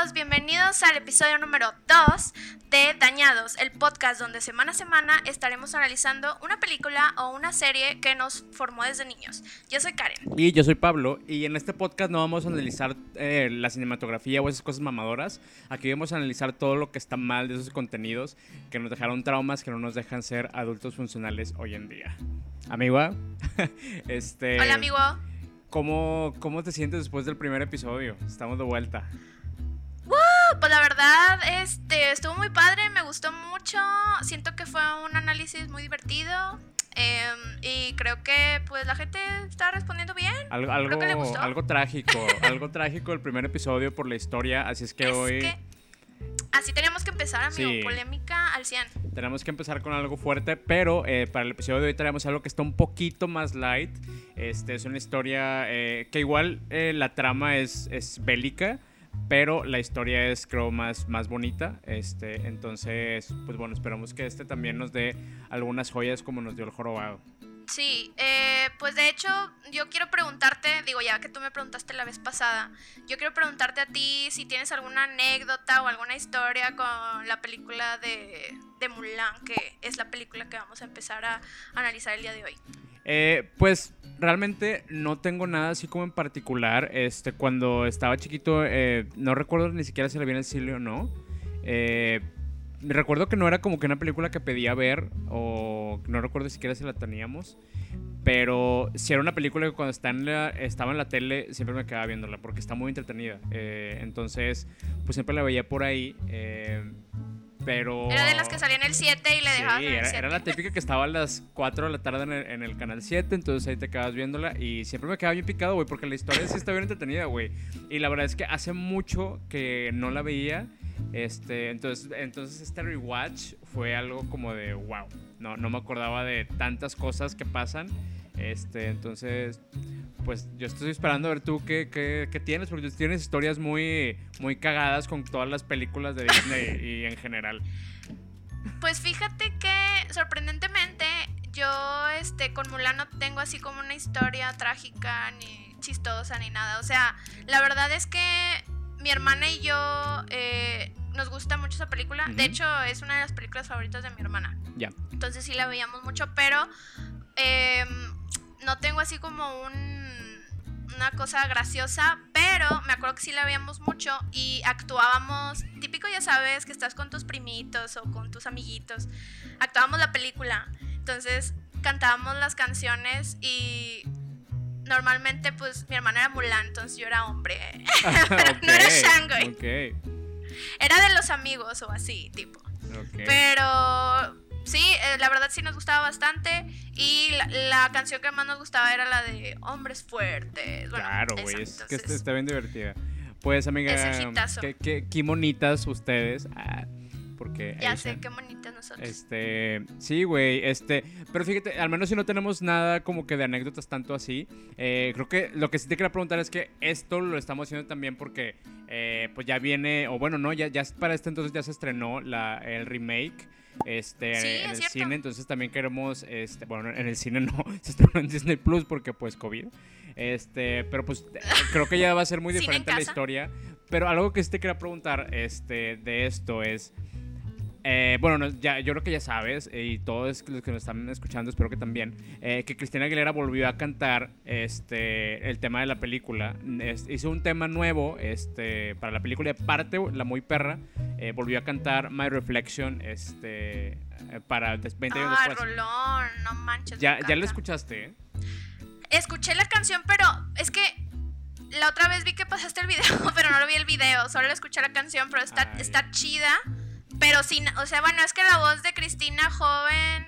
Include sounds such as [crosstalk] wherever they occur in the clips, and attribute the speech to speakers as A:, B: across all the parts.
A: todos, bienvenidos al episodio número 2 de Dañados, el podcast donde semana a semana estaremos analizando una película o una serie que nos formó desde niños. Yo soy Karen.
B: Y yo soy Pablo, y en este podcast no vamos a analizar eh, la cinematografía o esas cosas mamadoras, aquí vamos a analizar todo lo que está mal de esos contenidos que nos dejaron traumas que no nos dejan ser adultos funcionales hoy en día. Amigo, [laughs] este...
A: Hola amigo.
B: ¿Cómo, ¿Cómo te sientes después del primer episodio? Estamos de vuelta.
A: Pues la verdad, este, estuvo muy padre, me gustó mucho. Siento que fue un análisis muy divertido. Em, y creo que pues la gente está respondiendo bien.
B: Algo, algo, trágico, [laughs] algo trágico el primer episodio por la historia, así es que hoy...
A: así teníamos que empezar, amigo, polémica al 100.
B: Tenemos que empezar con algo fuerte, pero eh, para el episodio de hoy tenemos algo que está un poquito más light. Este es una historia eh, que igual eh, la trama es, es bélica, pero la historia es creo más, más bonita. Este, entonces, pues bueno, esperamos que este también nos dé algunas joyas como nos dio el jorobado.
A: Sí, eh, pues de hecho yo quiero preguntarte, digo ya que tú me preguntaste la vez pasada, yo quiero preguntarte a ti si tienes alguna anécdota o alguna historia con la película de, de Mulan, que es la película que vamos a empezar a analizar el día de hoy.
B: Eh, pues realmente no tengo nada así como en particular. Este, cuando estaba chiquito, eh, no recuerdo ni siquiera si la vi en el cine o no. Eh, recuerdo que no era como que una película que pedía ver, o no recuerdo siquiera si la teníamos. Pero si era una película que cuando está en la, estaba en la tele siempre me quedaba viéndola porque está muy entretenida. entonces, pues siempre la veía por ahí. Pero...
A: Era de las que salía en el 7 y le dejaban
B: en el era, era, la típica que estaba a las 4 de la tarde en el, canal 7, entonces ahí te quedabas viéndola y siempre me quedaba bien picado, güey, porque la historia sí está bien entretenida, güey. Y la verdad es que hace mucho que no la veía, este, entonces, entonces este rewatch fue algo como de wow, no, no me acordaba de tantas cosas que pasan, este, entonces pues yo estoy esperando a ver tú qué, qué, tienes, porque tienes historias muy, muy cagadas con todas las películas de Disney [laughs] y en general.
A: Pues fíjate que sorprendentemente yo este con Mulan no tengo así como una historia trágica ni chistosa ni nada. O sea, la verdad es que mi hermana y yo eh, nos gusta mucho esa película. De hecho, es una de las películas favoritas de mi hermana.
B: Ya.
A: Entonces sí la veíamos mucho, pero em, no tengo así como un una cosa graciosa, pero me acuerdo que sí la veíamos mucho y actuábamos, típico ya sabes, que estás con tus primitos o con tus amiguitos, actuábamos la película, entonces cantábamos las canciones y normalmente pues mi hermana era Mulan, entonces yo era hombre, [laughs] no era [laughs] Shanghai. Era de los amigos o así, tipo. Pero sí, eh, la verdad sí nos gustaba bastante. Y la, canción que más nos gustaba era la de Hombres Fuertes.
B: claro, güey, es que está bien divertida. Pues, amiga, qué, qué, bonitas ustedes. Ah, porque
A: ya sé, qué bonitas nosotros.
B: Este, sí, güey, este, pero fíjate, al menos si no tenemos nada como que de anécdotas tanto así, eh, creo que lo que sí te quería preguntar es que esto lo estamos haciendo también porque, eh, pues ya viene, o bueno, no, ya, ya para este entonces ya se estrenó la, el remake este, en el cine, entonces también queremos, este, bueno, en el cine no, [laughs] se estrenó en Disney Plus porque pues COVID, este, pero pues creo que ya va a ser muy diferente la historia, pero algo que sí te quería preguntar, este, de esto es, eh, bueno, ya, yo creo que ya sabes, y todos los que nos están escuchando, espero que también, eh, que Cristina Aguilera volvió a cantar este, el tema de la película. hizo un tema nuevo este, para la película, y aparte, la muy perra, eh, volvió a cantar My Reflection este, para 20 años
A: ah, Rolón, no manches.
B: Ya, ya la escuchaste,
A: Escuché la canción, pero es que la otra vez vi que pasaste el video, [laughs] pero no lo vi el video, solo escuché la canción, pero está, está chida. Pero sin, o sea, bueno, es que la voz de Cristina joven.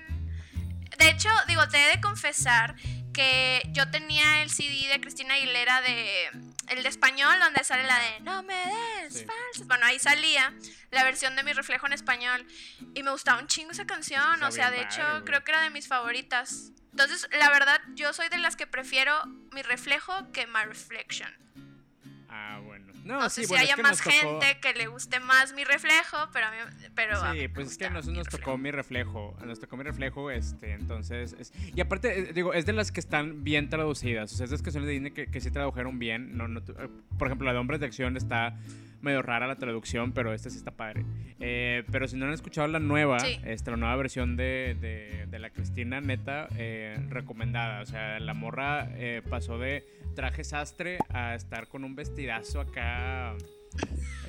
A: De hecho, digo, te he de confesar que yo tenía el CD de Cristina Aguilera de el de español donde sale la de No me des falsas. Bueno, ahí salía la versión de mi reflejo en español y me gustaba un chingo esa canción, o sea, de hecho creo que era de mis favoritas. Entonces, la verdad, yo soy de las que prefiero mi reflejo que My Reflection.
B: Ah, bueno.
A: No, sé si haya más gente que le guste más mi reflejo, pero a mí, pero
B: Sí, pues es que nos, nos tocó mi reflejo, nos tocó mi reflejo, este, entonces, y aparte, eh, digo, es de las que están bien traducidas, o sea, es de las canciones de Disney que, que sí tradujeron bien, no, no, eh, por ejemplo, la de Hombres de Acción está medio rara la traducción, pero esta sí está padre. Eh, pero si no han escuchado la nueva,
A: Sí.
B: este, la nueva versión de, de- de la Cristina, neta, eh, recomendada. O sea, la morra eh, pasó de traje sastre a estar con un vestidazo acá.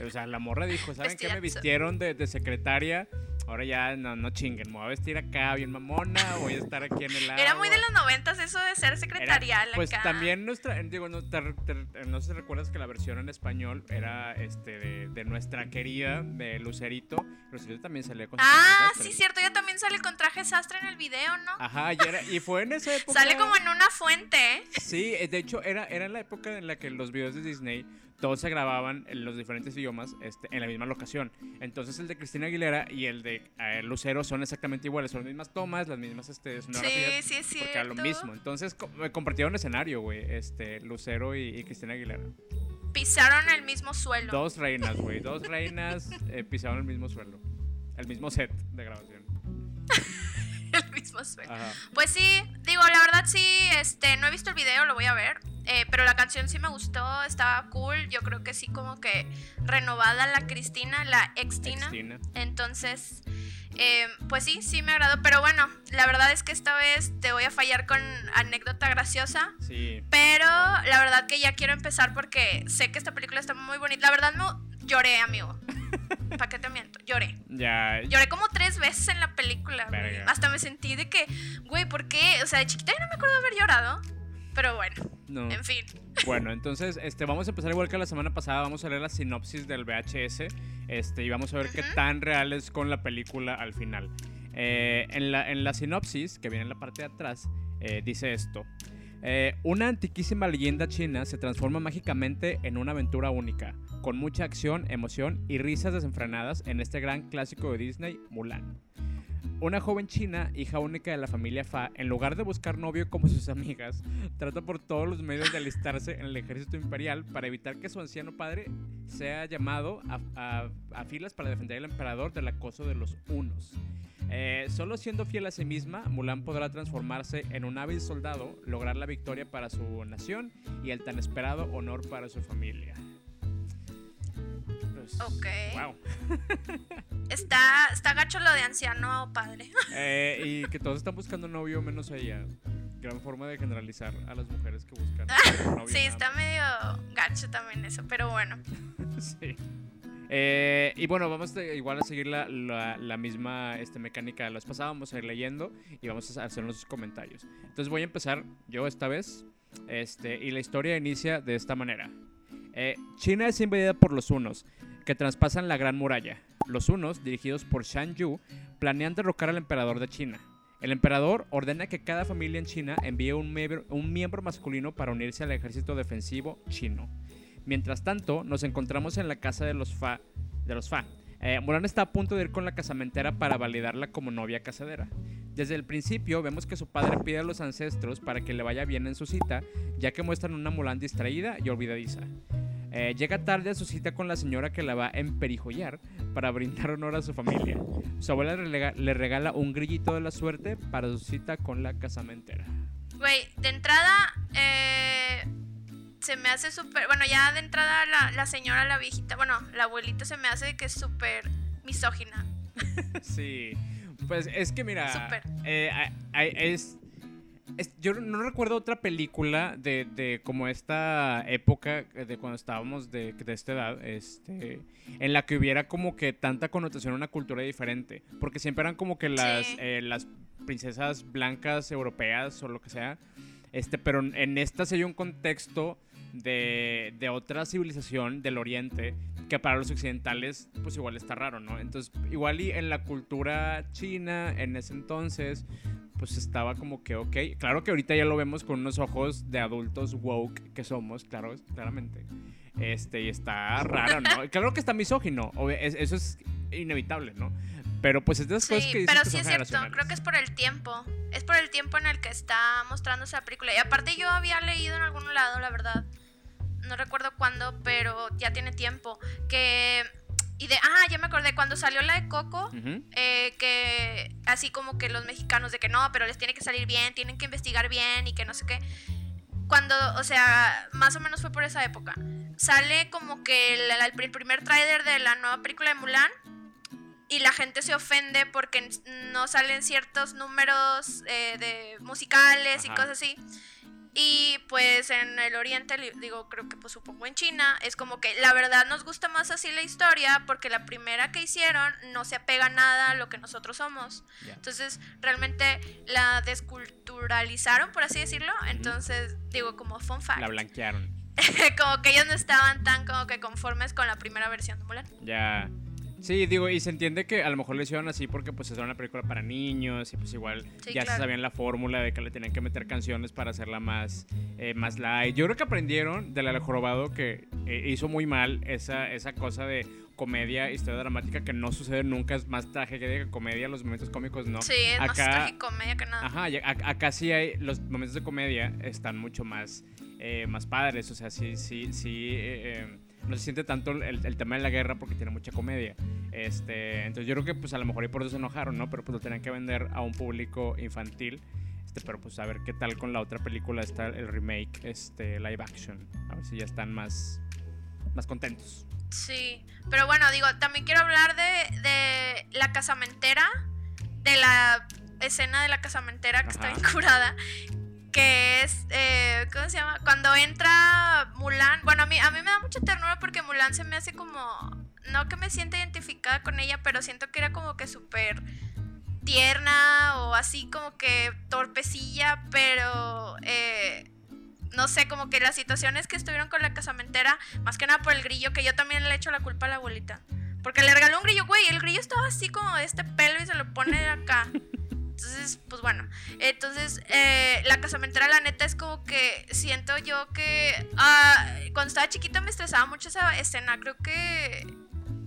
B: O sea, la morra dijo, ¿saben qué? Me vistieron de, de secretaria. Ahora ya no, no chinguen, me voy a vestir acá bien mamona, voy a estar aquí en el
A: Era muy de
B: agua".
A: los noventas eso de ser
B: Era-
A: secretarial
B: pues
A: acá.
B: también nuestra, digo, no, te- te- no sé si recuerdas que la versión en español era este de, de nuestra querida de Lucerito. Lucerito también salía con
A: Ah, sí, cierto, ella también sale con traje sastre en el video, ¿no?
B: Ajá, y, era- y fue en esa [laughs] época.
A: Sale como en una fuente, ¿eh?
B: Sí, eh, de hecho era, era en la época en la que los videos de Disney todos se grababan en los diferentes idiomas este, en la misma locación. Entonces el de Cristina Aguilera y el de eh, Lucero son exactamente iguales, son las mismas tomas, las mismas este, sonografías.
A: Sí, sí, es
B: Porque era lo mismo. Entonces co- eh, compartieron escenario, güey. Este, Lucero y, y Cristina Aguilera.
A: Pisaron el mismo suelo.
B: Dos reinas, güey. Dos reinas eh, pisaron el mismo suelo. El mismo set de grabación. [laughs]
A: mismo.
B: Ajá.
A: Pues sí, digo, la verdad sí, este, no he visto el video, lo voy a ver. eh, pero la canción sí me gustó, estaba cool. Yo creo que sí, como que renovada la Cristina, la ex Tina.
B: Cristina.
A: Entonces, eh, pues sí, sí me agradó. Pero bueno, la verdad es que esta vez te voy a fallar con anécdota graciosa.
B: Sí.
A: Pero la verdad que ya quiero empezar porque sé que esta película está muy bonita. La verdad no lloré, amigo. [laughs] ¿Para qué te miento? Lloré.
B: Ya.
A: Lloré como tres veces en la película. güey. Hasta me sentí de que, güey, ¿por qué? O sea, de chiquita yo no me acuerdo de haber llorado. Pero bueno,
B: No.
A: en fin.
B: Bueno, entonces, este, vamos a empezar igual que la semana pasada. Vamos a leer la sinopsis del VHS. Este, y vamos a ver qué tan real es con la película al final. Eh, en, la, en la sinopsis, que viene en la parte de atrás, eh, dice esto. Eh, una antiquísima leyenda china se transforma mágicamente en una aventura única, con mucha acción, emoción y risas desenfrenadas en este gran clásico de Disney, Mulan. Una joven china, hija única de la familia Fa, en lugar de buscar novio como sus amigas, [laughs] trata por todos los medios de alistarse en el ejército imperial para evitar que su anciano padre sea llamado a, filas para defender al emperador del acoso de los unos. Eh, solo siendo fiel a sí misma, Mulan podrá transformarse en un hábil soldado, lograr la victoria para su nación y el tan esperado honor para su familia. Pues,
A: Ok.
B: Wow. [laughs]
A: Está, está gacho lo de anciano padre. [laughs]
B: Eh, y que todos están buscando novio menos ella. Gran forma de generalizar a las mujeres que buscan [laughs] novio.
A: Sí, está medio gacho también eso. Pero bueno.
B: Sí. Eh, y bueno, vamos a- igual a seguir la, la- la misma este, mecánica de la vez pasada. Vamos a ir leyendo y vamos a hacer nuestros comentarios. Entonces voy a empezar yo esta vez. Este, y la historia inicia de esta manera. Eh, China es invadida por los hunos, que traspasan la Gran Muralla. Los hunos, dirigidos por Shan Yu, planean derrocar al emperador de China. El emperador ordena que cada familia en China envíe un miembro, un miembro masculino para unirse al ejército defensivo chino. Mientras tanto, nos encontramos en la casa de los Fa. De los Fa. Eh, Mulan está a punto de ir con la casamentera para validarla como novia casadera. Desde el principio vemos que su padre pide a los ancestros para que le vaya bien en su cita, ya que muestran una Mulan distraída y olvidadiza. Eh, llega tarde a su cita con la señora que la va a emperijollar para brindar honor a su familia. Su abuela le rega- le regala un grillito de la suerte para su cita con la casamentera.
A: Güey, de entrada, eh, se me hace súper. Bueno, ya de entrada la, la señora, la viejita, bueno, la abuelita se me hace que es súper misógina. [laughs]
B: Sí, pues es que mira,
A: Súper.
B: eh, a- a- es, es- yo no recuerdo otra película de, de como esta época eh, de cuando estábamos de, de esta edad, este, en la que hubiera como que tanta connotación a una cultura diferente, porque siempre eran como que las,
A: Sí.
B: eh, las princesas blancas europeas o lo que sea, este, pero en esta se dio un contexto de, de otra civilización del oriente que para los occidentales pues igual está raro, ¿no? Entonces igual y en la cultura china en ese entonces pues estaba como que ok, claro que ahorita ya lo vemos con unos ojos de adultos woke que somos, claro, claramente. Este, y está raro, ¿no? [laughs] Claro que está misógino, obvio, es- eso es inevitable, ¿no? Pero pues es de esas cosas que
A: Sí, pero
B: que
A: sí es cierto, creo que es por el tiempo. Es por el tiempo en el que está mostrándose la película. Y aparte yo había leído en algún lado, la verdad. No recuerdo cuándo, pero ya tiene tiempo. Que... Y de... Ah, ya me acordé. Cuando salió la de Coco,
B: Ujú.
A: eh, que así como que los mexicanos de que no, pero les tiene que salir bien, tienen que investigar bien y que no sé qué. Cuando, o sea, más o menos fue por esa época. sale como que el, el primer tráiler de la nueva película de Mulan y la gente se ofende porque no salen ciertos números eh, de musicales y cosas así. Y pues en el oriente, digo, creo que pues supongo en China, es como que la verdad nos gusta más así la historia porque la primera que hicieron no se apega nada a lo que nosotros somos. Entonces realmente la desculturalizaron, por así decirlo. Entonces digo, como fun fact.
B: La blanquearon. [laughs]
A: como que ellos no estaban tan como que conformes con la primera versión de Mulan.
B: Ya. Sí, digo, y se entiende que a lo mejor le hicieron así porque pues es una película para niños y pues igual ya se sabían la fórmula de que le tenían que meter canciones para hacerla más, eh, más light. Yo creo que aprendieron del la jorobado que eh, hizo muy mal esa, esa cosa de comedia, historia dramática que no sucede nunca, es más tragedia que comedia, los momentos cómicos no.
A: Sí, es acá, más comedia que nada.
B: Ajá, acá sí hay, los momentos de comedia están mucho más, eh, más padres, o sea, sí, sí, sí no se siente tanto el, tema de la guerra porque tiene mucha comedia. Este, entonces yo creo que pues a lo mejor y por eso se enojaron, ¿no? Pero pues lo tenían que vender a un público infantil. Este, pero pues a ver qué tal con la otra película está el remake, este, live action. A ver si ya están más, más contentos.
A: Sí, pero bueno, digo, también quiero hablar de, de la casamentera, de la escena de la casamentera que está está curada que es, eh, ¿cómo se llama? Cuando entra Mulan, bueno, a mí, a mí me da mucha ternura porque Mulan se me hace como, no que me sienta identificada con ella, pero siento que era como que súper tierna o así como que torpecilla, pero eh, no sé, como que las situaciones que estuvieron con la casamentera, más que nada por el grillo, que yo también le he hecho la culpa a la abuelita. Porque le regaló un grillo, güey, el grillo estaba así como de este pelo y se lo pone acá. [laughs] Entonces, pues bueno, entonces eh, la casamentera la neta es como que siento yo que ah, cuando estaba chiquita me estresaba mucho esa escena, creo que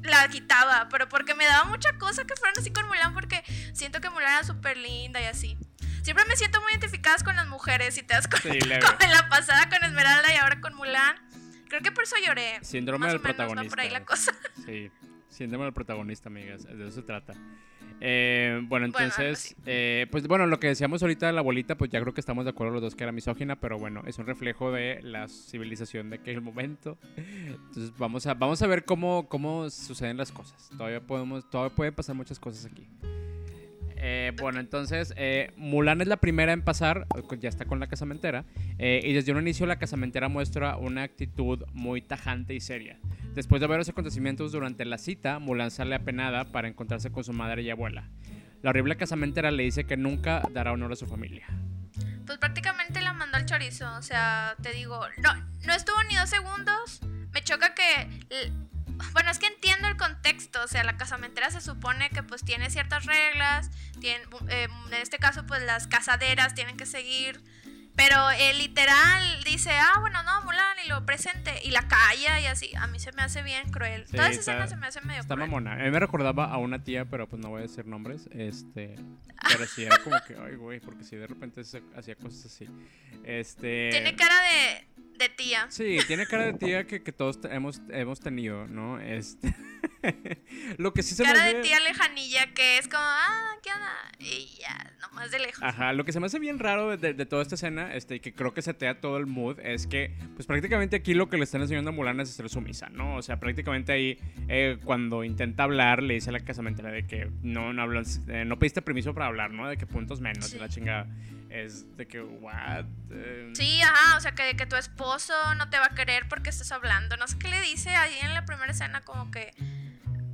A: la quitaba, pero porque me daba mucha cosa que fueran así con Mulan, porque siento que Mulan era súper linda y así. Siempre me siento muy identificada con las mujeres, si te das cuenta, [laughs] como en la pasada con Esmeralda y ahora con Mulan. Creo que por eso lloré.
B: Síndrome del protagonista.
A: por ahí la cosa.
B: Sí, síndrome del protagonista, amigas, de eso se trata. Eh, bueno, entonces, eh, pues bueno, lo que decíamos ahorita de la abuelita, pues ya creo que estamos de acuerdo los dos que era misógina, pero bueno, es un reflejo de la civilización de aquel momento. Entonces vamos a, vamos a ver cómo, cómo suceden las cosas. Todavía podemos, todavía pueden pasar muchas cosas aquí. Eh, bueno, entonces, eh, Mulan es la primera en pasar, ya está con la casamentera, eh, y desde un inicio la casamentera muestra una actitud muy tajante y seria. Después de varios acontecimientos durante la cita, Mulan sale apenada para encontrarse con su madre y abuela. La horrible casamentera le dice que nunca dará honor a su familia.
A: Pues prácticamente la mandó al chorizo, o sea, te digo, no, no estuvo ni dos segundos. Me choca que bueno, es que entiendo el contexto, o sea, la casamentera se supone que pues tiene ciertas reglas, tiene, eh, en este caso pues las casaderas tienen que seguir, pero el literal dice, ah, bueno, no, Mulan, y lo presente, y la calla y así, a mí se me hace bien cruel. Toda esa escena se me hace medio
B: Está
A: cruel.
B: mamona. A mí me recordaba a una tía, pero pues no voy a decir nombres, este, pero sí era como que, ay, güey, porque si de repente se hacía cosas así. Este...
A: Tiene cara de de tía.
B: Sí, tiene cara de tía que, que todos hemos, hemos tenido, ¿no? Este. [laughs] Lo que sí se
A: cara de tía lejanilla que es como, ah, ¿qué onda? Y ya, nomás de lejos.
B: Ajá, lo que se me hace bien raro de, de, toda esta escena, este, y que creo que se setea todo el mood, es que, pues prácticamente aquí lo que le están enseñando a Mulan es ser sumisa, ¿no? O sea, prácticamente ahí, eh, cuando intenta hablar, le dice a la casamentera de que no, no hablas, eh, no pediste permiso para hablar, ¿no? De que puntos menos y la chingada es de que, what?
A: Sí, ajá, o sea, que, que tu esposo no te va a querer porque estás hablando. No sé qué le dice ahí en la primera escena, como que.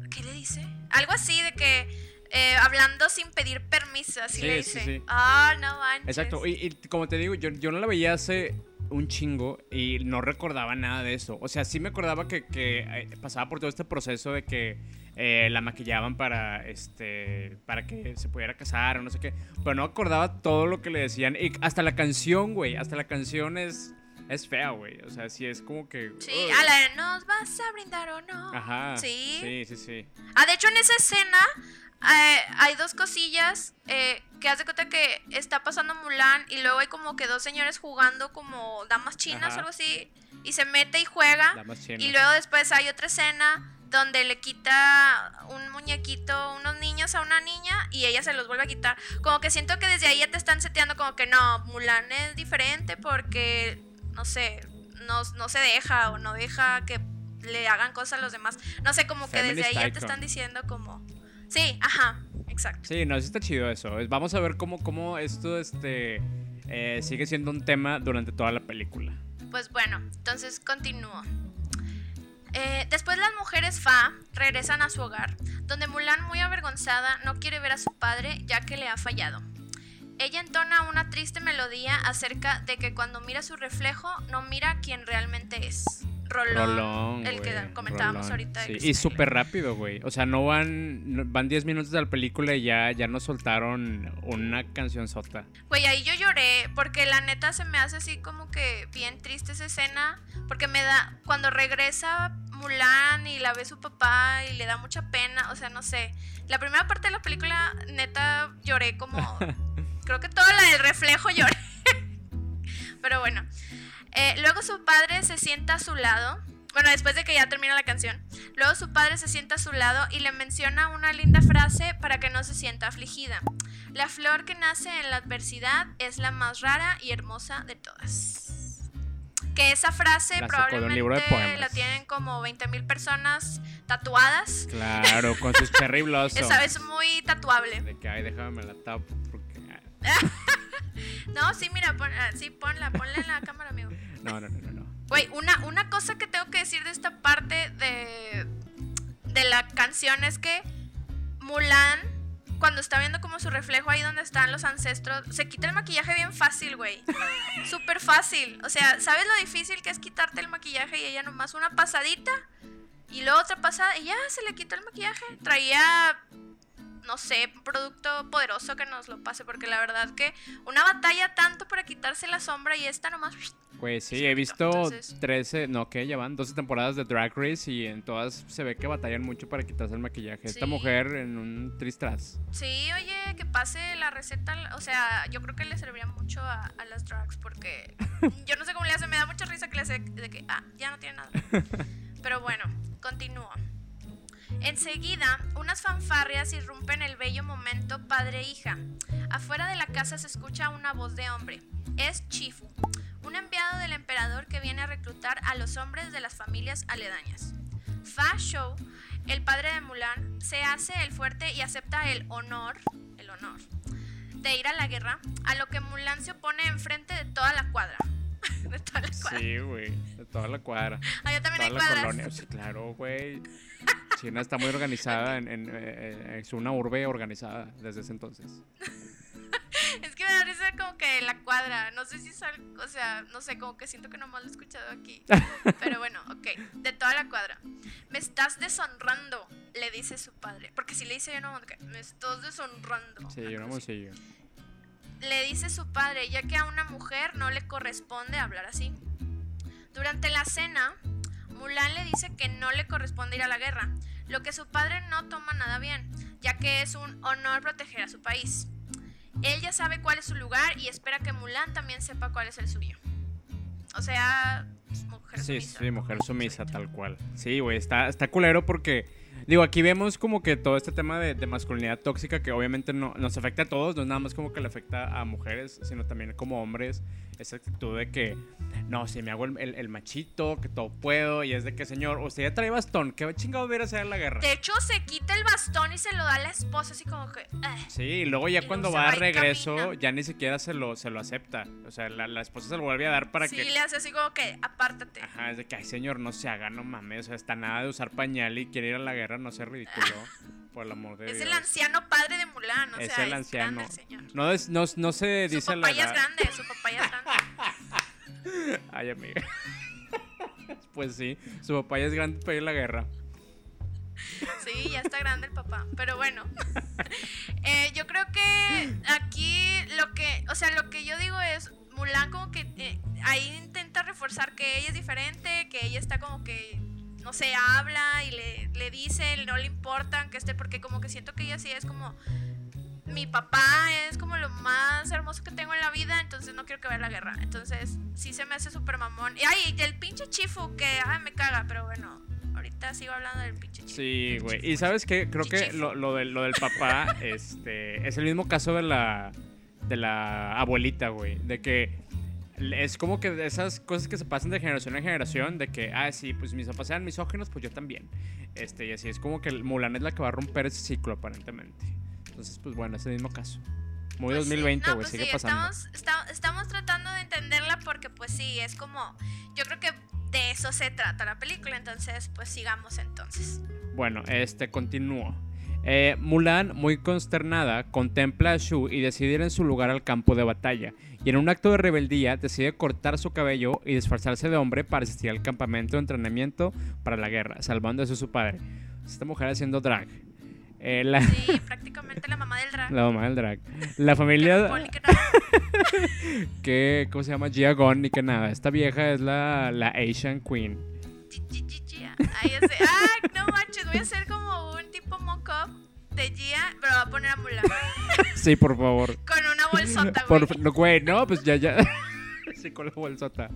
A: ¿Qué le dice? Algo así de que. Eh, hablando sin pedir permiso, así le dice. Ah, no manches.
B: Exacto, y, como te digo, yo, yo no la veía hace un chingo y no recordaba nada de eso. O sea, sí me acordaba que, que eh, pasaba por todo este proceso de que eh, la maquillaban para este para que se pudiera casar o no sé qué. Pero no acordaba todo lo que le decían. Y hasta la canción, güey. Hasta la canción es. Es fea, güey. O sea, sí es como que.
A: Sí, a la de nos vas a brindar o no.
B: Ajá.
A: Sí.
B: Sí, sí, sí.
A: Ah, de hecho, en esa escena eh, hay dos cosillas eh, que hace cuenta que está pasando Mulan y luego hay como que dos señores jugando como damas chinas o algo así. Y se mete y juega. Y luego después hay otra escena donde le quita un muñequito, unos niños a una niña y ella se los vuelve a quitar. Como que siento que desde ahí ya te están seteando como que no, Mulan es diferente porque, no sé, no, no se deja o no deja que le hagan cosas a los demás. No sé, como que desde ahí ya te están diciendo como... Sí, ajá, exacto.
B: Sí, no, sí está chido eso. Vamos a ver cómo, cómo esto este, eh, sigue siendo un tema durante toda la película.
A: Pues bueno, entonces continúo. Eh, después las mujeres Fa regresan a su hogar, donde Mulan, muy avergonzada, no quiere ver a su padre ya que le ha fallado. Ella entona una triste melodía acerca de que cuando mira su reflejo no mira quién realmente es. Rolón, el que comentábamos ahorita.
B: Y súper rápido, güey. O sea, no van van 10 minutos de la película y ya, ya nos soltaron una canción sota.
A: Güey, ahí yo lloré porque la neta se me hace así como que bien triste esa escena porque me da cuando regresa Mulan y la ve su papá y le da mucha pena, o sea, no sé. La primera parte de la película neta lloré como [laughs] creo que toda la del reflejo lloré. [laughs] Pero bueno, eh, luego su padre se sienta a su lado. Bueno, después de que ya termina la canción. Luego su padre se sienta a su lado y le menciona una linda frase para que no se sienta afligida. La flor que nace en la adversidad es la más rara y hermosa de todas. Que esa frase probablemente la tienen como 20.000 personas tatuadas.
B: Claro, con sus [laughs] cherry
A: esa es muy tatuable.
B: De que, ay, déjame la tapo [laughs]
A: no, sí, mira, ah, sí, ponla, ponla en la cámara, amigo.
B: No, no, no, no.
A: Güey, una, una cosa que tengo que decir de esta parte de, de la canción es que Mulan, cuando está viendo como su reflejo ahí donde están los ancestros, se quita el maquillaje bien fácil, güey. [laughs] Súper fácil. O sea, ¿sabes lo difícil que es quitarte el maquillaje y ella nomás una pasadita? Y luego otra pasada y ya se le quitó el maquillaje. Traía no sé, un producto poderoso que nos lo pase, porque la verdad que una batalla tanto para quitarse la sombra y esta nomás...
B: Pues sí, he visto 13, no, que ya van 12 temporadas de Drag Race y en todas se ve que batallan mucho para quitarse el maquillaje. Esta mujer en un tristras.
A: Sí, oye, que pase la receta, o sea, yo creo que le serviría mucho a, las drags porque [laughs] yo no sé cómo le hace, me da mucha risa que le hace de que, ah, ya no tiene nada. [laughs] Pero bueno, continúo. Enseguida, unas fanfarrias irrumpen el bello momento padre-hija. Afuera de la casa se escucha una voz de hombre. Es Chifu, un enviado del emperador que viene a reclutar a los hombres de las familias aledañas. Fa Shou, el padre de Mulan, se hace el fuerte y acepta el honor, el honor, de ir a la guerra, a lo que Mulan se opone enfrente de toda la cuadra. [laughs] de toda la cuadra.
B: Sí, güey, de toda la cuadra.
A: Ah, también hay cuadras. Colonia.
B: Sí, claro, güey. China está muy organizada, en, en, eh, es una urbe organizada desde ese entonces. [laughs]
A: es que me da risa como que la cuadra, no sé si es o sea, no sé, como que siento que nomás lo he escuchado aquí. [laughs] Pero bueno, ok, de toda la cuadra. Me estás deshonrando, le dice su padre. Porque si le dice yo no, me estás deshonrando.
B: Sí, yo no sé
A: Le dice su padre, ya que a una mujer no le corresponde hablar así. Durante la cena, Mulan le dice que no le corresponde ir a la guerra, lo que su padre no toma nada bien, ya que es un honor proteger a su país. Él ya sabe cuál es su lugar y espera que Mulan también sepa cuál es el suyo. O sea, mujer sumisa.
B: Sí, sí, mujer sumisa, tal cual. Sí, güey, está, está culero porque Digo, aquí vemos como que todo este tema de, masculinidad tóxica que obviamente no, nos afecta a todos, no es nada más como que le afecta a mujeres, sino también como hombres, esa actitud de que, no, si me hago el, machito, que todo puedo, y es de que, señor, usted ya trae bastón, ¿qué chingado hubiera hacer la guerra?
A: De hecho, se quita el bastón y se lo da a la esposa, así como que...
B: Ah". sí, y luego ya cuando va a regreso, ya ni siquiera se lo, se lo acepta, o sea, la, esposa se lo vuelve a dar para que...
A: Sí, le hace así como que, apártate.
B: Ajá, es de que, ay, señor, no se haga, no mames, o sea, está nada de usar pañal y quiere ir a la guerra no sea ridículo. [laughs] Por el amor de
A: es el anciano padre de Mulan, o
B: es
A: sea,
B: el anciano.
A: Es señor.
B: No, es, no, no se dice
A: su papá ya es grande, su papá ya es grande. [laughs]
B: Ay, amiga. [laughs] pues sí, su papá ya es grande para ir a la guerra.
A: Sí, ya está grande el papá. Pero bueno, [laughs] eh, yo creo que aquí lo que, o sea, lo que yo digo es, Mulan como que eh, ahí intenta reforzar que ella es diferente, que ella está como que no sé, habla y le, le dice, no le importa que esté, porque como que siento que ella sí es como, mi papá es como lo más hermoso que tengo en la vida, entonces no quiero que vea la guerra. Entonces sí se me hace súper mamón. Y ay, el pinche chifu que ay, me caga, pero bueno, ahorita sigo hablando del pinche chifu.
B: Sí, güey. Y sabes qué, creo que lo, lo, del, lo del papá [laughs] este, es el mismo caso de la, de la abuelita, güey. De que es como que esas cosas que se pasan de generación en generación, de que, ah, sí, pues mis papás eran misóginos, pues yo también. Este, y así es como que Mulan es la que va a romper ese ciclo, aparentemente. Entonces, pues bueno, es el mismo caso. Muy
A: Pues sí,
B: 2020,
A: no,
B: güey,
A: pues
B: sigue
A: sí,
B: pasando.
A: Estamos, esta- estamos tratando de entenderla porque pues sí, es como, yo creo que de eso se trata la película, entonces pues sigamos entonces.
B: Bueno, este, continúo. Eh, Mulan, muy consternada, contempla a Shu y decide ir en su lugar al campo de batalla. Y en un acto de rebeldía decide cortar su cabello y disfrazarse de hombre para asistir al campamento de entrenamiento para la guerra, salvando a su padre. Esta mujer haciendo drag. Eh, la,
A: Sí, [laughs] prácticamente la mamá del drag.
B: la mamá del drag. La familia [laughs]
A: que
B: ¿cómo se llama? Gia Gon, ni que nada. Esta vieja es la, la Asian Queen.
A: Ay, ya sé. Ay, no manches, voy a hacer como un tipo mock-up de Gia, pero va a poner a Mulan [laughs]
B: Sí, por favor.
A: con una bolsota, güey.
B: Por, no, güey, no, pues ya, ya. [laughs] Sí, con la bolsota.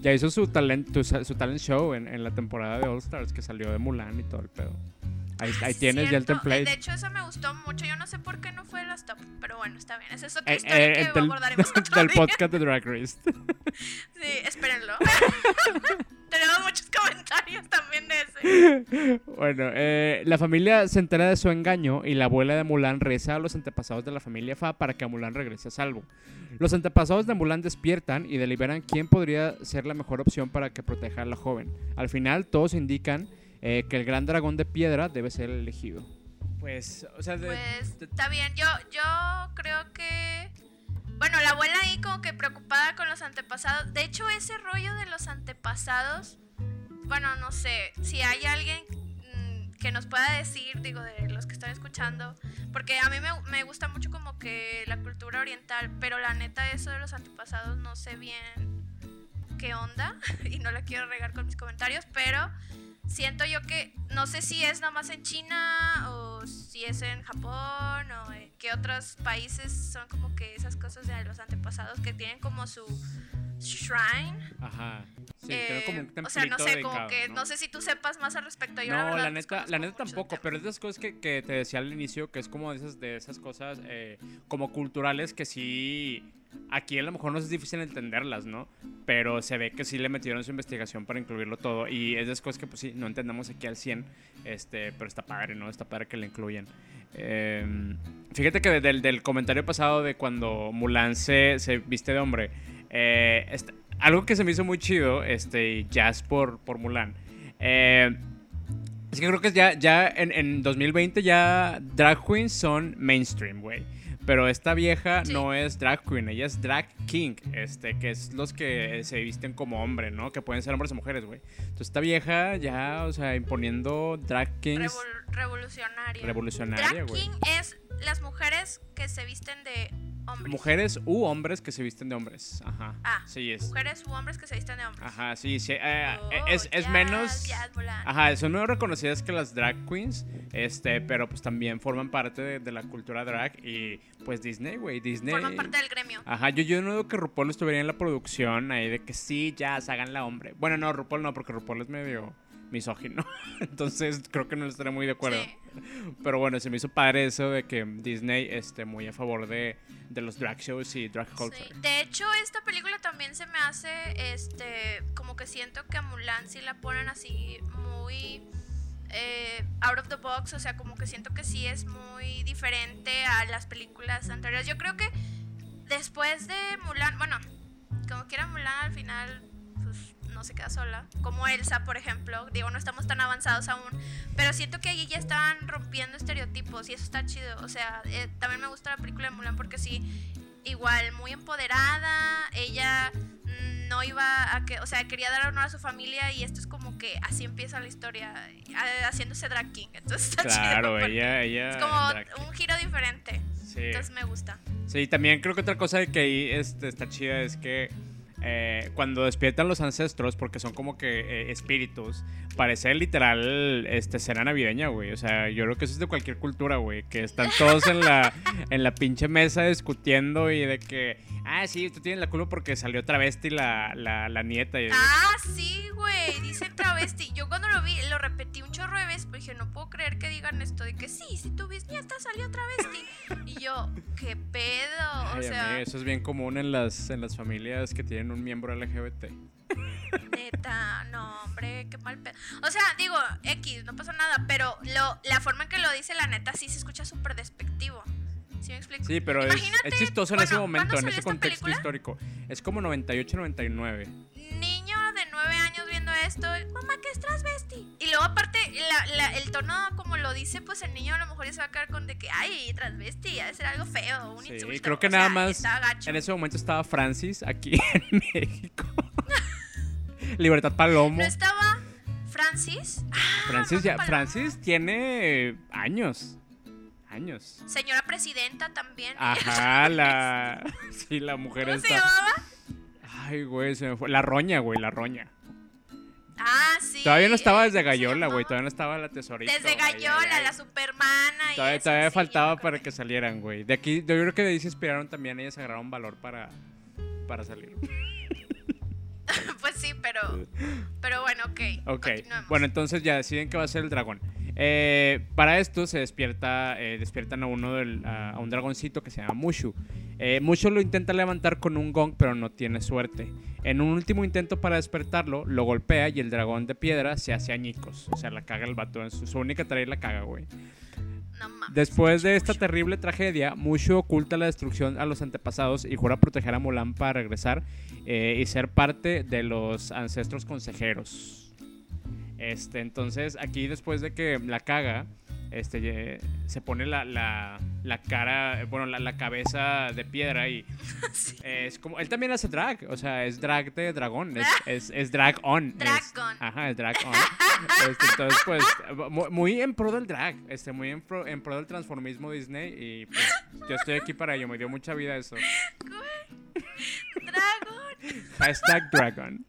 B: Ya hizo su talent, su talent show en, en la temporada de All Stars que salió de Mulan y todo el pedo. Ahí,
A: Ah,
B: ahí tienes ya el template.
A: De hecho, eso me gustó mucho. Yo no sé por qué no fue de las top, pero bueno, está bien. Esa es otra
B: Eh,
A: historia
B: eh,
A: que
B: del,
A: abordaremos otro [laughs]
B: del
A: día.
B: podcast de Drag Race.
A: Sí, espérenlo. Tenemos muchos [laughs] comentarios también de ese. [laughs]
B: Bueno, eh, la familia se entera de su engaño y la abuela de Mulan reza a los antepasados de la familia Fa para que Mulan regrese a salvo. Los antepasados de Mulan despiertan y deliberan quién podría ser la mejor opción para que proteja a la joven. Al final, todos indican eh, que el gran dragón de piedra debe ser el elegido. Pues, o sea, de-
A: Pues
B: de-
A: está bien. Yo, yo creo que. Bueno, la abuela ahí como que preocupada con los antepasados. De hecho, ese rollo de los antepasados. Bueno, no sé. Si hay alguien mm, que nos pueda decir, digo, de los que están escuchando. Porque a mí me, me gusta mucho como que la cultura oriental. Pero la neta, eso de los antepasados no sé bien qué onda. [laughs] Y no la quiero regar con mis comentarios. Pero siento yo que no sé si es nada más en China o si es en Japón o en qué otros países son como que esas cosas de los antepasados que tienen como su shrine.
B: Ajá. Sí,
A: Eh,
B: como un
A: o sea, no sé, como que no sé si tú sepas más al respecto. Yo,
B: no,
A: verdad,
B: la neta, la neta tampoco, pero es de las cosas que, que te decía al inicio, que es como de esas, de esas cosas eh, como culturales que sí, aquí a lo mejor nos es difícil entenderlas, ¿no? Pero se ve que sí le metieron su investigación para incluirlo todo y es de cosas que pues sí, no entendemos aquí al 100, este, pero está padre, ¿no? Está padre que le incluyan. Eh, fíjate que del, del comentario pasado de cuando Mulan se, se viste de hombre, eh, está- algo que se me hizo muy chido, este, jazz por, por Mulan. Eh, es que creo que ya, ya en, en 2020 ya drag queens son mainstream, güey. Pero esta vieja
A: Sí.
B: no es drag queen, ella es drag king, este, que es los que se visten como hombre, ¿no? Que pueden ser hombres o mujeres, güey. Entonces esta vieja ya, o sea, imponiendo drag kings
A: Revol- revolucionaria.
B: revolucionaria,
A: Drag
B: güey.
A: king es las mujeres que se visten de hombres.
B: Mujeres u hombres que se visten de hombres. Ajá.
A: Ah,
B: sí es.
A: Mujeres u hombres que se visten de hombres.
B: Ajá, sí, sí. eh,
A: Oh,
B: es, es
A: jazz,
B: menos.
A: jazz.
B: Ajá, son menos reconocidas que las drag queens, este, pero pues también forman parte de, de la cultura drag y pues Disney, güey, Disney.
A: Forman parte del gremio.
B: Ajá, yo, yo no digo que RuPaul estuviera en la producción ahí de que sí, ya, háganla hombre. Bueno, no, RuPaul no, porque RuPaul es medio misógino, [laughs] entonces creo que no estaría muy de acuerdo.
A: Sí.
B: Pero bueno, se me hizo padre eso de que Disney esté muy a favor de, de los drag shows y drag culture.
A: Sí. De hecho, esta película también se me hace, este, como que siento que a Mulan sí la ponen así muy eh, out of the box, o sea, como que siento que sí es muy diferente a las películas anteriores. Yo creo que después de Mulan, bueno, como quiera Mulan al final, pues no se queda sola, como Elsa, por ejemplo. Digo, no estamos tan avanzados aún, pero siento que allí ya estaban rompiendo estereotipos y eso está chido. O sea, eh, también me gusta la película de Mulan porque sí, igual, muy empoderada, ella no iba a que, o sea, quería dar honor a su familia y esto es como que así empieza la historia, haciéndose drag king. Entonces está chido.
B: Claro,
A: porque
B: ella, ella.
A: Es como un giro diferente.
B: Sí.
A: Entonces me gusta.
B: Sí, también creo que otra cosa que ahí este, está chida es que eh, cuando despiertan los ancestros, porque son como que eh, espíritus, parece literal este, cena navideña, güey. O sea, yo creo que eso es de cualquier cultura, güey. Que están todos en la, en la pinche mesa discutiendo y de que, ah, sí, tú tienes la culpa porque salió travesti la, la, la nieta. Y,
A: Ah, sí, güey, dicen travesti. Yo cuando lo vi, lo repetí un chorro de veces, porque dije, no puedo creer que digan esto de que sí, si tu bisnieta salió travesti. Y yo, ¿qué pedo? o sea,
B: amiga, eso es bien común en las, en las familias que tienen un miembro LGBT.
A: neta, no, hombre, qué mal pedo. O sea, digo, X, no pasa nada, pero lo, la forma en que lo dice la neta sí se escucha súper despectivo. ¿Sí me explico?
B: Sí, pero es, es chistoso en ese momento,
A: ¿cuándo
B: en ese contexto
A: película?
B: histórico. Es como 98-99.
A: Niño años viendo esto, mamá, que es transvesti. Y luego, aparte, la- la- el tono, como lo dice, pues el niño a lo mejor ya se va a quedar con de que, ay, transvesti, ha de ser algo feo, un
B: Sí,
A: insulto.
B: creo que
A: o sea,
B: nada más. En ese momento estaba Francis aquí [laughs] en México. [laughs] Libertad Palomo.
A: ¿No estaba Francis? Ah,
B: Francis, ya. Francis tiene años. Años.
A: Señora presidenta también.
B: Ajá, [laughs] la. Sí, la mujer
A: ¿Cómo se llamaba?
B: Ay, güey, se me fue. La roña, güey, la roña.
A: Ah, sí.
B: Todavía no estaba
A: ¿cómo
B: desde Gallola, güey. Todavía no estaba la tesorita.
A: Desde
B: ay,
A: Gallola,
B: ay.
A: la supermana y
B: Todavía,
A: eso,
B: todavía
A: sí,
B: faltaba para que salieran, güey. De aquí, yo creo que de ahí se inspiraron también. Ellas agarraron valor para, para salir. [laughs]
A: Pues sí, pero. Pero bueno, ok.
B: Ok, bueno, entonces ya deciden que va a ser el dragón. Eh, para esto se despierta, eh, despiertan a uno del, a, a un dragoncito que se llama Mushu. Eh, Mushu lo intenta levantar con un gong, pero no tiene suerte. En un último intento para despertarlo, lo golpea y el dragón de piedra se hace añicos. O sea, la caga el vato. En su, su única tarea la caga, güey. Después de esta terrible tragedia, Mushu oculta la destrucción a los antepasados y jura proteger a Mulan para regresar eh, y ser parte de los ancestros consejeros. Este, entonces, aquí después de que la caga, este, se pone la, la- la cara, bueno, la, la cabeza de piedra y [laughs]
A: Sí.
B: es como, él también hace drag, o sea, es drag de dragón, es, [laughs] es, es drag on. es-
A: Drag-on.
B: ajá, es drag on. Este, entonces, pues, mu- muy, en pro del drag, este, muy en pro, en pro del transformismo Disney y pues, yo estoy aquí para ello, me dio mucha vida eso. [laughs]
A: Dragón.
B: Hashtag dragon.